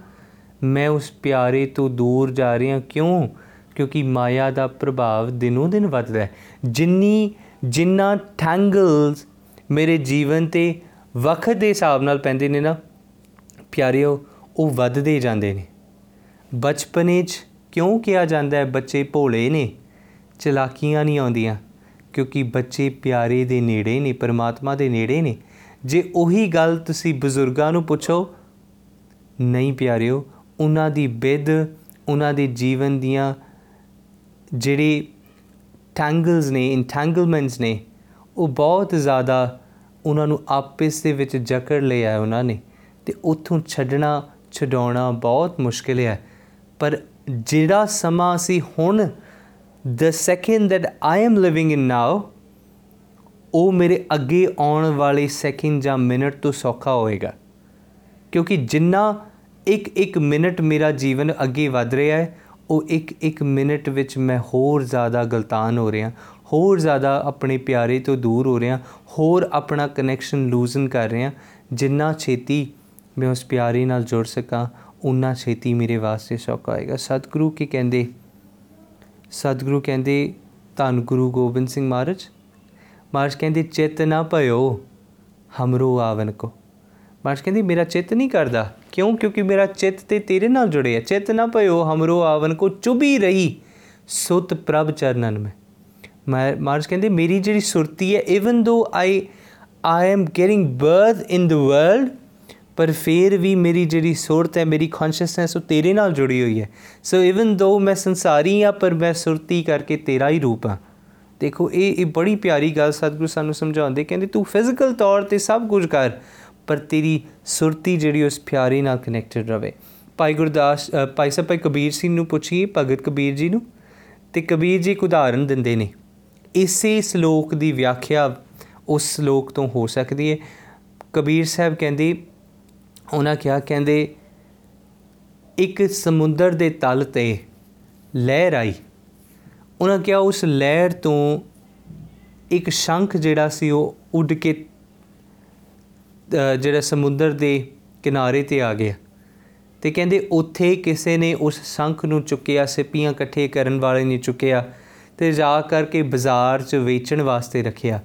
ਮੈਂ ਉਸ ਪਿਆਰੇ ਤੋਂ ਦੂਰ ਜਾ ਰਿਹਾ ਕਿਉਂ? ਕਿਉਂਕਿ ਮਾਇਆ ਦਾ ਪ੍ਰਭਾਵ ਦਿਨੋਂ ਦਿਨ ਵੱਧਦਾ ਹੈ। ਜਿੰਨੀ ਜਿੰਨਾ ਟੈਂਗਲਸ ਮੇਰੇ ਜੀਵਨ ਤੇ ਵਕਤ ਦੇ ਹਿਸਾਬ ਨਾਲ ਪੈਂਦੇ ਨੇ ਨਾ ਪਿਆਰਿਓ ਉਹ ਵੱਧਦੇ ਜਾਂਦੇ ਨੇ। ਬਚਪਨੇ 'ਚ ਕਿਉਂ ਕਿਹਾ ਜਾਂਦਾ ਹੈ ਬੱਚੇ ਭੋਲੇ ਨੇ? ਚਲਾਕੀਆਂ ਨਹੀਂ ਆਉਂਦੀਆਂ, ਕਿਉਂਕਿ ਬੱਚੇ ਪਿਆਰੇ ਦੇ ਨੇੜੇ ਨੇ, ਪਰਮਾਤਮਾ ਦੇ ਨੇੜੇ ਨੇ। ਜੇ ਉਹੀ ਗੱਲ ਤੁਸੀਂ ਬਜ਼ੁਰਗਾਂ ਨੂੰ ਪੁੱਛੋ, ਨਹੀਂ ਪਿਆਰਿਓ, ਉਹਨਾਂ ਦੀ ਬਿੱਦ ਉਹਨਾਂ ਦੇ ਜੀਵਨ ਦੀਆਂ ਜਿਹੜੀ ਟੈਂਗਲਸ ਨੇ ਇੰਟੈਂਗਲਮੈਂਟਸ ਨੇ, ਉਹ ਬਹੁਤ ਜ਼ਿਆਦਾ ਉਹਨਾਂ ਨੂੰ ਆਪਸ ਦੇ ਵਿੱਚ ਜਕੜ ਲਿਆ ਉਹਨਾਂ ਨੇ। ਤੇ ਉੱਥੋਂ ਛੱਡਣਾ, ਛਡਾਉਣਾ ਬਹੁਤ ਮੁਸ਼ਕਿਲ ਹੈ। ਪਰ ਜਿਹੜਾ ਸਮਾਂ ਅਸੀਂ ਹੁਣ, the second that i am living in now, ਉਹ ਮੇਰੇ ਅੱਗੇ ਆਉਣ ਵਾਲੇ ਸੈਕਿੰਡ ਜਾਂ ਮਿੰਟ ਤੋਂ ਸੌਖਾ ਹੋਏਗਾ। ਕਿਉਂਕਿ ਜਿੰਨਾ ਇੱਕ ਇੱਕ ਮਿੰਟ ਮੇਰਾ ਜੀਵਨ ਅੱਗੇ ਵਧ ਰਿਹਾ ਹੈ, ਉਹ ਇੱਕ ਇੱਕ ਮਿੰਟ ਵਿੱਚ ਮੈਂ ਹੋਰ ਜ਼ਿਆਦਾ ਗਲਤਾਨ ਹੋ ਰਿਹਾ, ਹੋਰ ਜ਼ਿਆਦਾ ਆਪਣੇ ਪਿਆਰੇ ਤੋਂ ਦੂਰ ਹੋ ਰਿਹਾ, ਹੋਰ ਆਪਣਾ ਕਨੈਕਸ਼ਨ ਲੂਜ਼ਨ ਕਰ ਰਿਹਾ, ਜਿੰਨਾ ਛੇਤੀ ਮੈਂ ਉਸ ਪਿਆਰੇ ਨਾਲ ਜੁੜ ਸਕਾਂ ਉਨਾ ਛੇਤੀ ਮੇਰੇ ਵਾਸਤੇ ਸੌਖਾ ਹੋਏਗਾ। ਸਤਿਗੁਰੂ ਕੀ ਕਹਿੰਦੇ? ਸਤਿਗੁਰੂ ਕਹਿੰਦੇ, ਧੰਨ ਗੁਰੂ ਗੋਬਿੰਦ ਸਿੰਘ ਮਹਾਰਾਜ। ਮਹਾਰਾਜ ਕਹਿੰਦੇ, ਚਿੱਤ ਨਾ ਭਇਓ, ਹਮਰੋ ਆਵਨ ਕੋ। ਮਹਾਰਾਜ ਕਹਿੰਦੇ, ਮੇਰਾ ਚਿੱਤ ਨਹੀਂ ਕਰਦਾ। ਕਿਉਂ? ਕਿਉਂਕਿ ਮੇਰਾ ਚਿੱਤ ਤੇ ਤੇਰੇ ਨਾਲ ਜੁੜਿਆ ਚਿੱਤ ਨਾ ਭਇਓ, ਹਮਰੋ ਆਵਨ ਕੋ ਚੁਬੀ ਰਹੀ। ਸੁਤ ਪ੍ਰਭ ਚਰਨਨ ਮੈਂ। ਮਹਾਰਾਜ ਕਹਿੰਦੇ, ਮੇਰੀ ਜਿਹੜੀ ਸੁਰਤੀ ਹੈ even though I I am getting birth in the world ਪਰ ਫਿਰ ਵੀ ਮੇਰੀ ਜਿਹੜੀ ਸੁਰਤ ਹੈ ਮੇਰੀ ਕੌਨਸ਼ੀਅਸਨੈਸ ਉਹ ਤੇਰੇ ਨਾਲ ਜੁੜੀ ਹੋਈ ਹੈ। ਸੋ ਇਵਨ ਦੋ ਮੈਂ ਸੰਸਾਰੀ ਆ ਪਰ ਮੈਂ ਸੁਰਤੀ ਕਰਕੇ ਤੇਰਾ ਹੀ ਰੂਪ ਹਾਂ। ਦੇਖੋ ਇਹ ਇਹ ਬੜੀ ਪਿਆਰੀ ਗੱਲ ਸਤਿਗੁਰੂ ਸਾਨੂੰ ਸਮਝਾਉਂਦੇ ਕਹਿੰਦੇ ਤੂੰ ਫਿਜ਼ੀਕਲ ਤੌਰ ਤੇ ਸਭ ਕੁਝ ਕਰ ਪਰ ਤੇਰੀ ਸੁਰਤੀ ਜਿਹੜੀ ਉਸ ਪਿਆਰੇ ਨਾਲ ਕਨੈਕਟਡ ਰਵੇ। ਭਾਈ ਗੁਰਦਾਸ ਅ, ਭਾਈ ਸਾਹਿਬ ਭਾਈ ਕਬੀਰ ਸਿੰਘ ਨੂੰ ਪੁੱਛੀਏ ਭਗਤ ਕਬੀਰ ਜੀ ਨੂੰ। ਤੇ ਕਬੀਰ ਜੀ ਇੱਕ ਉਦਾਹਰਨ ਦਿੰਦੇ ਨੇ। ਇਸੇ ਸ਼ਲੋਕ ਦੀ ਵਿਆਖਿਆ ਉਸ ਸ਼ਲੋਕ ਤੋਂ ਹੋ ਸਕਦੀ ਹੈ। ਕਬੀਰ ਸਾਹਿਬ ਕਹਿੰਦੇ ਉਹਨਾਂ ਕਿਹਾ ਕਹਿੰਦੇ ਇੱਕ ਸਮੁੰਦਰ ਦੇ ਤਲ ਤੇ ਲਹਿਰ ਆਈ। ਉਹਨਾਂ ਕਿਹਾ ਉਸ ਲਹਿਰ ਤੋਂ ਇੱਕ ਸ਼ੰਖ ਜਿਹੜਾ ਸੀ ਉਹ ਉੱਡ ਕੇ ਅ, ਜਿਹੜਾ ਸਮੁੰਦਰ ਦੇ ਕਿਨਾਰੇ ਤੇ ਆ ਗਿਆ। ਤੇ ਕਹਿੰਦੇ ਉੱਥੇ ਕਿਸੇ ਨੇ ਉਸ ਸ਼ੰਖ ਨੂੰ ਚੁੱਕਿਆ ਸਿੱਪੀਆਂ ਇਕੱਠੇ ਕਰਨ ਵਾਲੇ ਨੇ ਚੁੱਕਿਆ ਤੇ ਜਾ ਕਰਕੇ ਬਾਜ਼ਾਰ 'ਚ ਵੇਚਣ ਵਾਸਤੇ ਰੱਖਿਆ।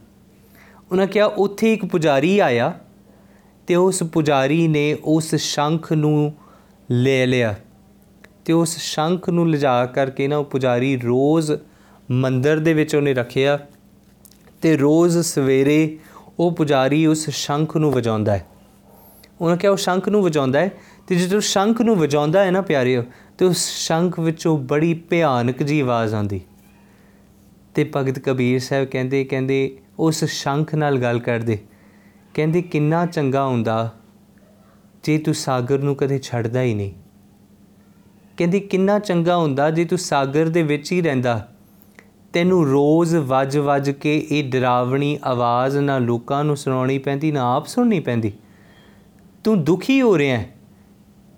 ਉਹਨਾਂ ਕਿਹਾ ਉੱਥੇ ਇੱਕ ਪੁਜਾਰੀ ਆਇਆ ਤੇ ਉਸ ਪੁਜਾਰੀ ਨੇ ਉਸ ਸ਼ੰਖ ਨੂੰ ਲੈ ਲਿਆ। ਤੇ ਉਸ ਸ਼ੰਖ ਨੂੰ ਲਿਜਾ ਕਰਕੇ ਨਾ ਉਹ ਪੁਜਾਰੀ ਰੋਜ਼ ਮੰਦਰ ਦੇ ਵਿੱਚ ਉਹਨੇ ਰੱਖਿਆ ਤੇ ਰੋਜ਼ ਸਵੇਰੇ ਉਹ ਪੁਜਾਰੀ ਉਸ ਸ਼ੰਖ ਨੂੰ ਵਜਾਉਂਦਾ ਹੈ। ਉਹਨਾਂ ਕਿਹਾ, ਉਹ ਸ਼ੰਖ ਨੂੰ ਵਜਾਉਂਦਾ ਹੈ? ਤੇ ਜਦੋਂ ਸ਼ੰਖ ਨੂੰ ਵਜਾਉਂਦਾ ਹੈ ਨਾ ਪਿਆਰਿਓ, ਤੇ ਉਸ ਸ਼ੰਖ ਵਿੱਚੋਂ ਬੜੀ ਭਿਆਨਕ ਜੀ ਆਵਾਜ਼ ਆਉਂਦੀ। ਤੇ ਭਗਤ ਕਬੀਰ ਸਾਹਿਬ ਕਹਿੰਦੇ ਕਹਿੰਦੇ, ਉਸ ਸ਼ੰਖ ਨਾਲ ਗੱਲ ਕਰਦੇ। ਕਹਿੰਦੇ, ਕਿੰਨਾ ਚੰਗਾ ਹੁੰਦਾ ਜੇ ਤੂੰ ਸਾਗਰ ਨੂੰ ਕਦੇ ਛੱਡਦਾ ਹੀ ਨਹੀਂ। ਕਹਿੰਦੀ, ਕਿੰਨਾ ਚੰਗਾ ਹੁੰਦਾ ਜੇ ਤੂੰ ਸਾਗਰ ਦੇ ਵਿੱਚ ਹੀ ਰਹਿੰਦਾ। ਤੈਨੂੰ ਰੋਜ਼ ਵੱਜ-ਵੱਜ ਕੇ ਇਹ ਡਰਾਵਣੀ ਆਵਾਜ਼ ਨਾ ਲੋਕਾਂ ਨੂੰ ਸੁਣਾਉਣੀ ਪੈਂਦੀ, ਨਾ ਆਪ ਸੁਣਨੀ ਪੈਂਦੀ। ਤੂੰ ਦੁਖੀ ਹੋ ਰਿਹਾ ਹੈ।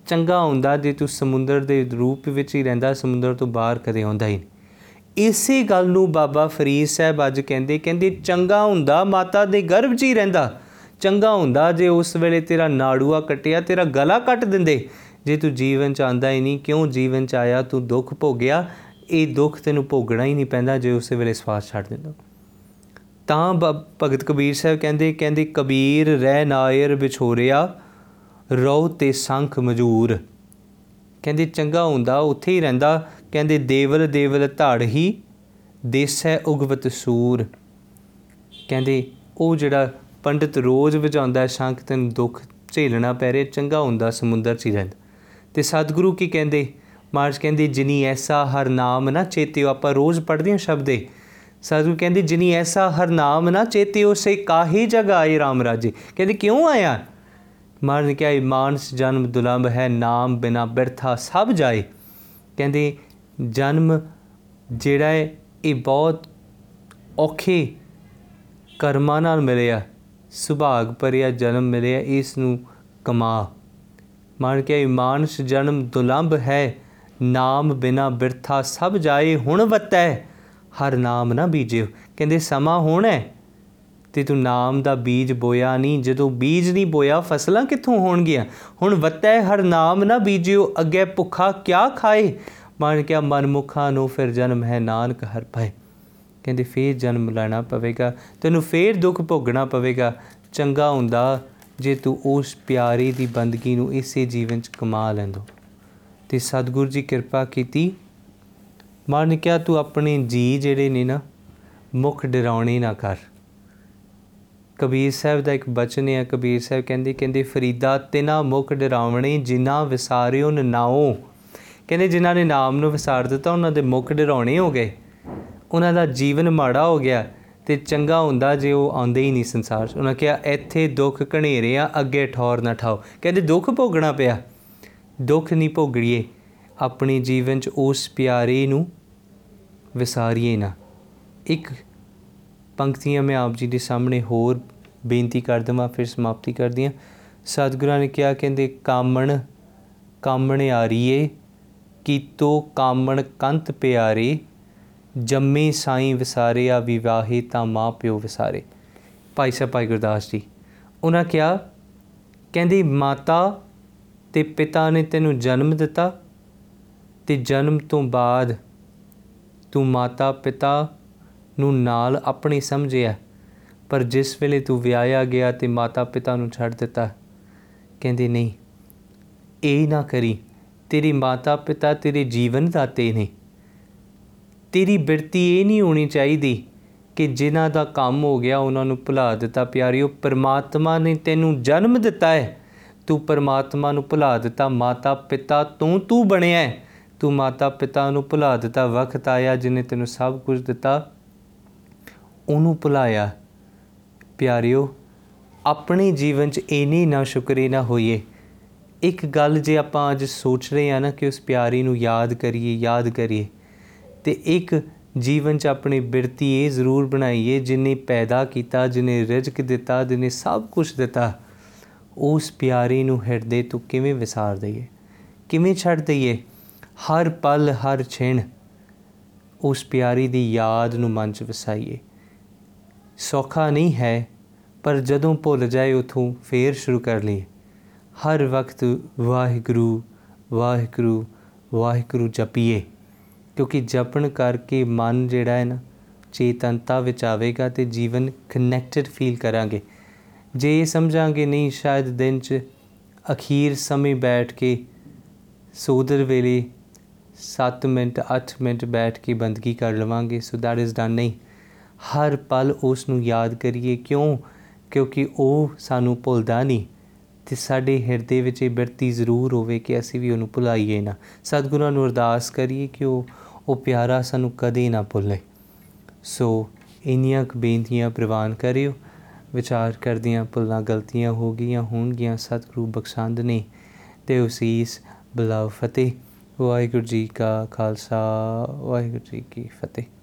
ਚੰਗਾ ਹੁੰਦਾ ਜੇ ਤੂੰ ਸਮੁੰਦਰ ਦੇ ਰੂਪ ਵਿੱਚ ਹੀ ਰਹਿੰਦਾ, ਸਮੁੰਦਰ ਤੋਂ ਬਾਹਰ ਕਦੇ ਆਉਂਦਾ ਹੀ ਨਹੀਂ। ਇਸੇ ਗੱਲ ਨੂੰ ਬਾਬਾ ਫਰੀਦ ਸਾਹਿਬ ਅੱਜ ਕਹਿੰਦੇ ਕਹਿੰਦੇ, ਚੰਗਾ ਹੁੰਦਾ ਮਾਤਾ ਦੇ ਗਰਭ 'ਚ ਹੀ ਰਹਿੰਦਾ। ਚੰਗਾ ਹੁੰਦਾ ਜੇ ਉਸ ਵੇਲੇ ਤੇਰਾ ਨਾੜੂਆ ਕੱਟਿਆ, ਤੇਰਾ ਗਲਾ ਕੱਟ ਦਿੰਦੇ। ਜੇ ਤੂੰ ਜੀਵਨ ਚ ਆਂਦਾ ਹੀ ਨਹੀਂ, ਕਿਉਂ ਜੀਵਨ ਚ ਆਇਆ? ਤੂੰ ਦੁੱਖ ਭੋਗਿਆ। ਇਹ ਦੁੱਖ ਤੈਨੂੰ ਭੋਗਣਾ ਹੀ ਨਹੀਂ ਪੈਂਦਾ ਜੇ ਉਸੇ ਵੇਲੇ ਸਵਾਸ ਛੱਡ ਦਿੰਦਾ। ਤਾਂ ਬ- ਭਗਤ ਕਬੀਰ ਸਾਹਿਬ ਕਹਿੰਦੇ ਕਹਿੰਦੇ, ਕਬੀਰ ਰਹਿ ਨਾਇਰ ਵਿਛੋਰਿਆ ਰੋ ਤੇ ਸੰਖ ਮਜੂਰ। ਕਹਿੰਦੇ, ਚੰਗਾ ਹੁੰਦਾ, ਉੱਥੇ ਹੀ ਰਹਿੰਦਾ। ਕਹਿੰਦੇ, ਦੇਵਲ ਦੇਵਲ ਧੜ ਹੀ, ਦੇਸੈ ਉਗਵਤ ਸੂਰ। ਕਹਿੰਦੇ, ਉਹ ਜਿਹੜਾ ਪੰਡਿਤ ਰੋਜ਼ ਵਜਾਉਂਦਾ ਹੈ ਸ਼ੰਖ ਤੈਨੂੰ ਦੁੱਖ ਝੇਲਣਾ ਪੈ ਰਿਹਾ ਚੰਗਾ ਹੁੰਦਾ ਸਮੁੰਦਰ 'ਚ ਹੀ ਰਹਿੰਦਾ। ਤੇ ਸਤਿਗੁਰੂ ਕੀ ਕਹਿੰਦੇ? ਮਾਰਜ ਕਹਿੰਦੇ, ਜਿਨੀ ਐਸਾ ਹਰ ਨਾਮ ਨਾ ਚੇਤਿਓ, ਆਪਾਂ ਰੋਜ਼ ਪੜ੍ਹਦੇ ਹਾਂ ਸ਼ਬਦੇ ਸਤਿਗੁਰੂ ਕਹਿੰਦੇ, ਜਿਨੀ ਐਸਾ ਹਰ ਨਾਮ ਨਾ ਚੇਤਿਓ, ਸੇ ਕਾਹੀ ਜਗ ਆਏ RAM ਰਾਜੇ। ਕਹਿੰਦੇ, ਕਿਉਂ ਆਇਆ? ਮਾਰਜ ਨੇ ਕਿਹਾ, ਇਹ ਮਾਨਸ ਜਨਮ ਦੁਲੰਭ ਹੈ, ਨਾਮ ਬਿਨਾ ਬਿਰਥਾ ਸਭ ਜਾਏ। ਕਹਿੰਦੇ, ਜਨਮ ਜਿਹੜਾ ਹੈ, ਇਹ ਬਹੁਤ ਔਖੇ ਕਰਮਾਂ ਨਾਲ ਮਿਲਿਆ। ਸੁਭਾਗ ਭਰਿਆ ਜਨਮ ਮਿਲਿਆ, ਇਸ ਨੂੰ ਕਮਾ। ਮਾਨ ਕੇ ਮਾਨਸ ਜਨਮ ਦੁਲੰਭ ਹੈ, ਨਾਮ ਬਿਨਾ ਬਿਰਥਾ ਸਭ ਜਾਏ, ਹੁਣ ਵਤੈ, ਹਰ ਨਾਮ ਨਾ ਬੀਜਿਓ। ਕਹਿੰਦੇ, ਸਮਾਂ ਹੁਣ ਹੈ, ਤੇ ਤੂੰ ਨਾਮ ਦਾ ਬੀਜ ਬੋਇਆ ਨਹੀਂ, ਜਦੋਂ ਬੀਜ ਨਹੀਂ ਬੋਇਆ, ਫਸਲਾਂ ਕਿੱਥੋਂ ਹੋਣਗੀਆਂ? ਹੁਣ ਵਤੈ, ਹਰ ਨਾਮ ਨਾ ਬੀਜਿਓ, ਅੱਗੇ ਭੁੱਖਾ ਕਿਆ ਖਾਏ? ਮਾਨ ਕਿਆ ਮਨਮੁਖਾਂ ਨੂੰ ਫਿਰ ਜਨਮ ਹੈ, ਨਾਨਕ ਹਰ ਪਾਏ ਕਹਿੰਦੇ, ਫੇਰ ਜਨਮ ਲੈਣਾ ਪਵੇਗਾ, ਤੈਨੂੰ ਫੇਰ ਦੁੱਖ ਭੋਗਣਾ ਪਵੇਗਾ। ਚੰਗਾ ਹੁੰਦਾ ਜੇ ਤੂੰ ਉਸ ਪਿਆਰੇ ਦੀ ਬੰਦਗੀ ਨੂੰ ਇਸੇ ਜੀਵਨ ਚ ਕਮਾ ਲੈਂਦੋ। ਤੇ ਸਤਿਗੁਰੂ ਜੀ ਕਿਰਪਾ ਕੀਤੀ। ਮਾਨ ਕਿਹਾ, ਤੂੰ ਆਪਣੇ ਜੀ ਜਿਹੜੇ ਨੇ ਨਾ, ਮੁਖ ਡਰਾਉਣੇ ਨਾ ਕਰ। ਕਬੀਰ ਸਾਹਿਬ ਦਾ ਇੱਕ ਬਚਨ ਹੈ, ਕਬੀਰ ਸਾਹਿਬ ਕਹਿੰਦੇ ਕਹਿੰਦੇ, ਫਰੀਦਾ ਤਿਨਾ ਮੁਖ ਡਰਾਵਣੇ ਜਿਨ੍ਹਾਂ ਵਿਸਾਰਿਓ ਨਾਉ ਕਹਿੰਦੇ, ਜਿਨ੍ਹਾਂ ਨੇ ਨਾਮ ਨੂੰ ਵਿਸਾਰ ਦਿੱਤਾ, ਉਹਨਾਂ ਦੇ ਮੁਖ ਡਰਾਉਣੇ ਹੋ ਗਏ। ਉਹਨਾਂ ਦਾ ਜੀਵਨ ਮਾੜਾ ਹੋ ਗਿਆ ਤੇ ਚੰਗਾ ਹੁੰਦਾ ਜੇ ਉਹ ਆਉਂਦੇ ਹੀ ਨਹੀਂ ਸੰਸਾਰ 'ਚ। ਉਹਨਾਂ ਕਿਹਾ, ਇੱਥੇ ਦੁੱਖ ਘਨੇਰਿਆਂ ਅੱਗੇ ਠੌਰ ਨਾ ਠਾਓ। ਕਹਿੰਦੇ, ਦੁੱਖ ਭੋਗਣਾ ਪਿਆ। ਦੁੱਖ ਨਹੀਂ ਭੋਗੜੀਏ ਆਪਣੀ ਜੀਵਨ 'ਚ ਉਸ ਪਿਆਰੇ ਨੂੰ ਵਿਸਾਰੀਏ ਨਾ। ਇੱਕ ਪੰਕਤੀਆਂ ਮੈਂ ਆਪ ਜੀ ਦੇ ਸਾਹਮਣੇ ਹੋਰ ਬੇਨਤੀ ਕਰ ਦਵਾਂ, ਫਿਰ ਸਮਾਪਤੀ ਕਰਦੀ ਹਾਂ। ਸਤਿਗੁਰਾਂ ਨੇ ਕਿਹਾ, ਕਹਿੰਦੇ, ਕਾਮਣ ਕਾਮਣ ਆਰੀਏ ਕੀਤੋ ਕਾਮਣ ਕੰਤ ਪਿਆਰੇ ਜੰਮੇ ਸਾਈਂ ਵਿਸਾਰਿਆ ਵਿਵਾਹੇ ਤਾਂ ਮਾਂ ਪਿਓ ਵਿਸਾਰੇ। ਭਾਈ ਸਾਹਿਬ, ਭਾਈ ਗੁਰਦਾਸ ਜੀ, ਉਹਨਾਂ ਕਿਹਾ, ਕਹਿੰਦੀ, ਮਾਤਾ ਤੇ ਪਿਤਾ ਨੇ ਤੈਨੂੰ ਜਨਮ ਦਿੱਤਾ ਤੇ ਜਨਮ ਤੋਂ ਬਾਅਦ ਤੂੰ ਮਾਤਾ ਪਿਤਾ ਨੂੰ ਨਾਲ ਆਪਣੀ ਸਮਝਿਆ, ਪਰ ਜਿਸ ਵੇਲੇ ਤੂੰ ਵਿਆਹਿਆ ਗਿਆ ਤੇ ਮਾਤਾ ਪਿਤਾ ਨੂੰ ਛੱਡ ਦਿੱਤਾ, ਕਹਿੰਦੇ, ਨਹੀਂ, ਇਹ ਨਾ ਕਰੀ। ਤੇਰੀ ਮਾਤਾ ਪਿਤਾ ਤੇਰੇ ਜੀਵਨ ਦਾਤੇ ਨੇ। ਤੇਰੀ ਬਿਰਤੀ ਇਹ ਨਹੀਂ ਹੋਣੀ ਚਾਹੀਦੀ ਕਿ ਜਿਨ੍ਹਾਂ ਦਾ ਕੰਮ ਹੋ ਗਿਆ ਉਹਨਾਂ ਨੂੰ ਭੁਲਾ ਦਿੱਤਾ। ਪਿਆਰਿਓ, ਪਰਮਾਤਮਾ ਨੇ ਤੈਨੂੰ ਜਨਮ ਦਿੱਤਾ ਹੈ। ਤੂੰ ਪਰਮਾਤਮਾ ਨੂੰ ਭੁਲਾ ਦਿੱਤਾ। ਮਾਤਾ ਪਿਤਾ ਤੂੰ ਤੂੰ ਬਣਿਆ ਹੈ। ਤੂੰ ਮਾਤਾ ਪਿਤਾ ਨੂੰ ਭੁਲਾ ਦਿੱਤਾ। ਵਕਤ ਆਇਆ ਜਿਨੇ ਤੈਨੂੰ ਸਭ ਕੁਝ ਦਿੱਤਾ। ਉਹਨੂੰ ਭੁਲਾਇਆ। ਪਿਆਰਿਓ, ਆਪਣੇ ਜੀਵਨ 'ਚ ਇਨੀ ਨਾ ਸ਼ੁਕਰੇ ਨਾ ਹੋਈਏ। ਇੱਕ ਗੱਲ ਜੇ ਆਪਾਂ ਅੱਜ ਸੋਚ ਰਹੇ ਆ ਨਾ ਕਿ ਉਸ ਪਿਆਰੀ ਨੂੰ ਯਾਦ ਕਰੀਏ ਯਾਦ ਕਰੀਏ ਤੇ ਇੱਕ ਜੀਵਨ 'ਚ ਆਪਣੀ ਬਿਰਤੀ ਇਹ ਜ਼ਰੂਰ ਬਣਾਈਏ, ਜਿਨੇ ਪੈਦਾ ਕੀਤਾ, ਜਿਨੇ ਰਿਜ਼ਕ ਦਿੱਤਾ, ਜਿਨੇ ਸਭ ਕੁਝ ਦਿੱਤਾ, ਉਸ ਪਿਆਰੀ ਨੂੰ ਹਿਰਦੇ ਤੋਂ ਕਿਵੇਂ ਵਿਸਾਰ ਦਈਏ? ਕਿਵੇਂ ਛੱਡ ਦਈਏ? ਹਰ ਪਲ, ਹਰ ਛਿਣ ਉਸ ਪਿਆਰੀ ਦੀ ਯਾਦ ਨੂੰ ਮਨ 'ਚ ਵਸਾਈਏ। ਸੌਖਾ ਨਹੀਂ ਹੈ, ਪਰ ਜਦੋਂ ਭੁੱਲ ਜਾਏ ਉਥੋਂ ਫੇਰ ਸ਼ੁਰੂ ਕਰ ਲਈਏ। ਹਰ ਵਕਤ ਵਾਹਿਗੁਰੂ ਵਾਹਿਗੁਰੂ ਵਾਹਿਗੁਰੂ ਜਪੀਏ। ਕਿਉਂਕਿ ਜਪਣ ਕਰਕੇ ਮਨ ਜਿਹੜਾ ਹੈ ਨਾ, ਚੇਤਨਤਾ ਵਿੱਚ ਆਵੇਗਾ ਤੇ ਜੀਵਨ ਕਨੈਕਟਡ ਫੀਲ ਕਰਾਂਗੇ। ਜੇ ਇਹ ਸਮਝਾਂਗੇ ਨਹੀਂ, ਸ਼ਾਇਦ ਦਿਨ 'ਚ ਅਖੀਰ ਸਮੇਂ ਬੈਠ ਕੇ, ਸੋਦਰ ਵੇਲੇ 7 ਮਿੰਟ 8 ਮਿੰਟ ਬੈਠ ਕੇ ਬੰਦਗੀ ਕਰ ਲਵਾਂਗੇ ਸੋ ਦੈਟ ਇਜ਼ ਡਨ ਨਹੀਂ। ਹਰ ਪਲ ਉਸ ਨੂੰ ਯਾਦ ਕਰੀਏ। ਕਿਉਂ? ਕਿਉਂਕਿ ਉਹ ਸਾਨੂੰ ਭੁੱਲਦਾ ਨਹੀਂ ਤੇ ਸਾਡੇ ਹਿਰਦੇ ਵਿੱਚ ਇਹ ਬਿਰਤੀ ਜ਼ਰੂਰ ਹੋਵੇ ਕਿ ਅਸੀਂ ਵੀ ਉਹਨੂੰ ਭੁਲਾਈਏ ਨਾ। ਸਤਿਗੁਰਾਂ ਨੂੰ ਅਰਦਾਸ ਕਰੀਏ ਕਿ ਉਹ ਉਹ ਪਿਆਰਾ ਸਾਨੂੰ ਕਦੇ ਨਾ ਭੁੱਲੇ। ਸੋ ਇੰਨੀਆਂ ਕੁ ਬੇਨਤੀਆਂ ਪ੍ਰਵਾਨ ਕਰਿਓ, ਵਿਚਾਰ ਕਰਦੀਆਂ ਭੁੱਲਾਂ ਗਲਤੀਆਂ ਹੋ ਗਈਆਂ ਹੋਣਗੀਆਂ, ਸਤਿਗੁਰੂ ਬਖਸ਼ੰਦ ਨੇ ਤੇ ਉਸੀਸ ਬਲਾਵ ਫਤਿਹ। ਵਾਹਿਗੁਰੂ ਜੀ ਕਾ ਖਾਲਸਾ, ਵਾਹਿਗੁਰੂ ਜੀ ਕੀ ਫਤਿਹ।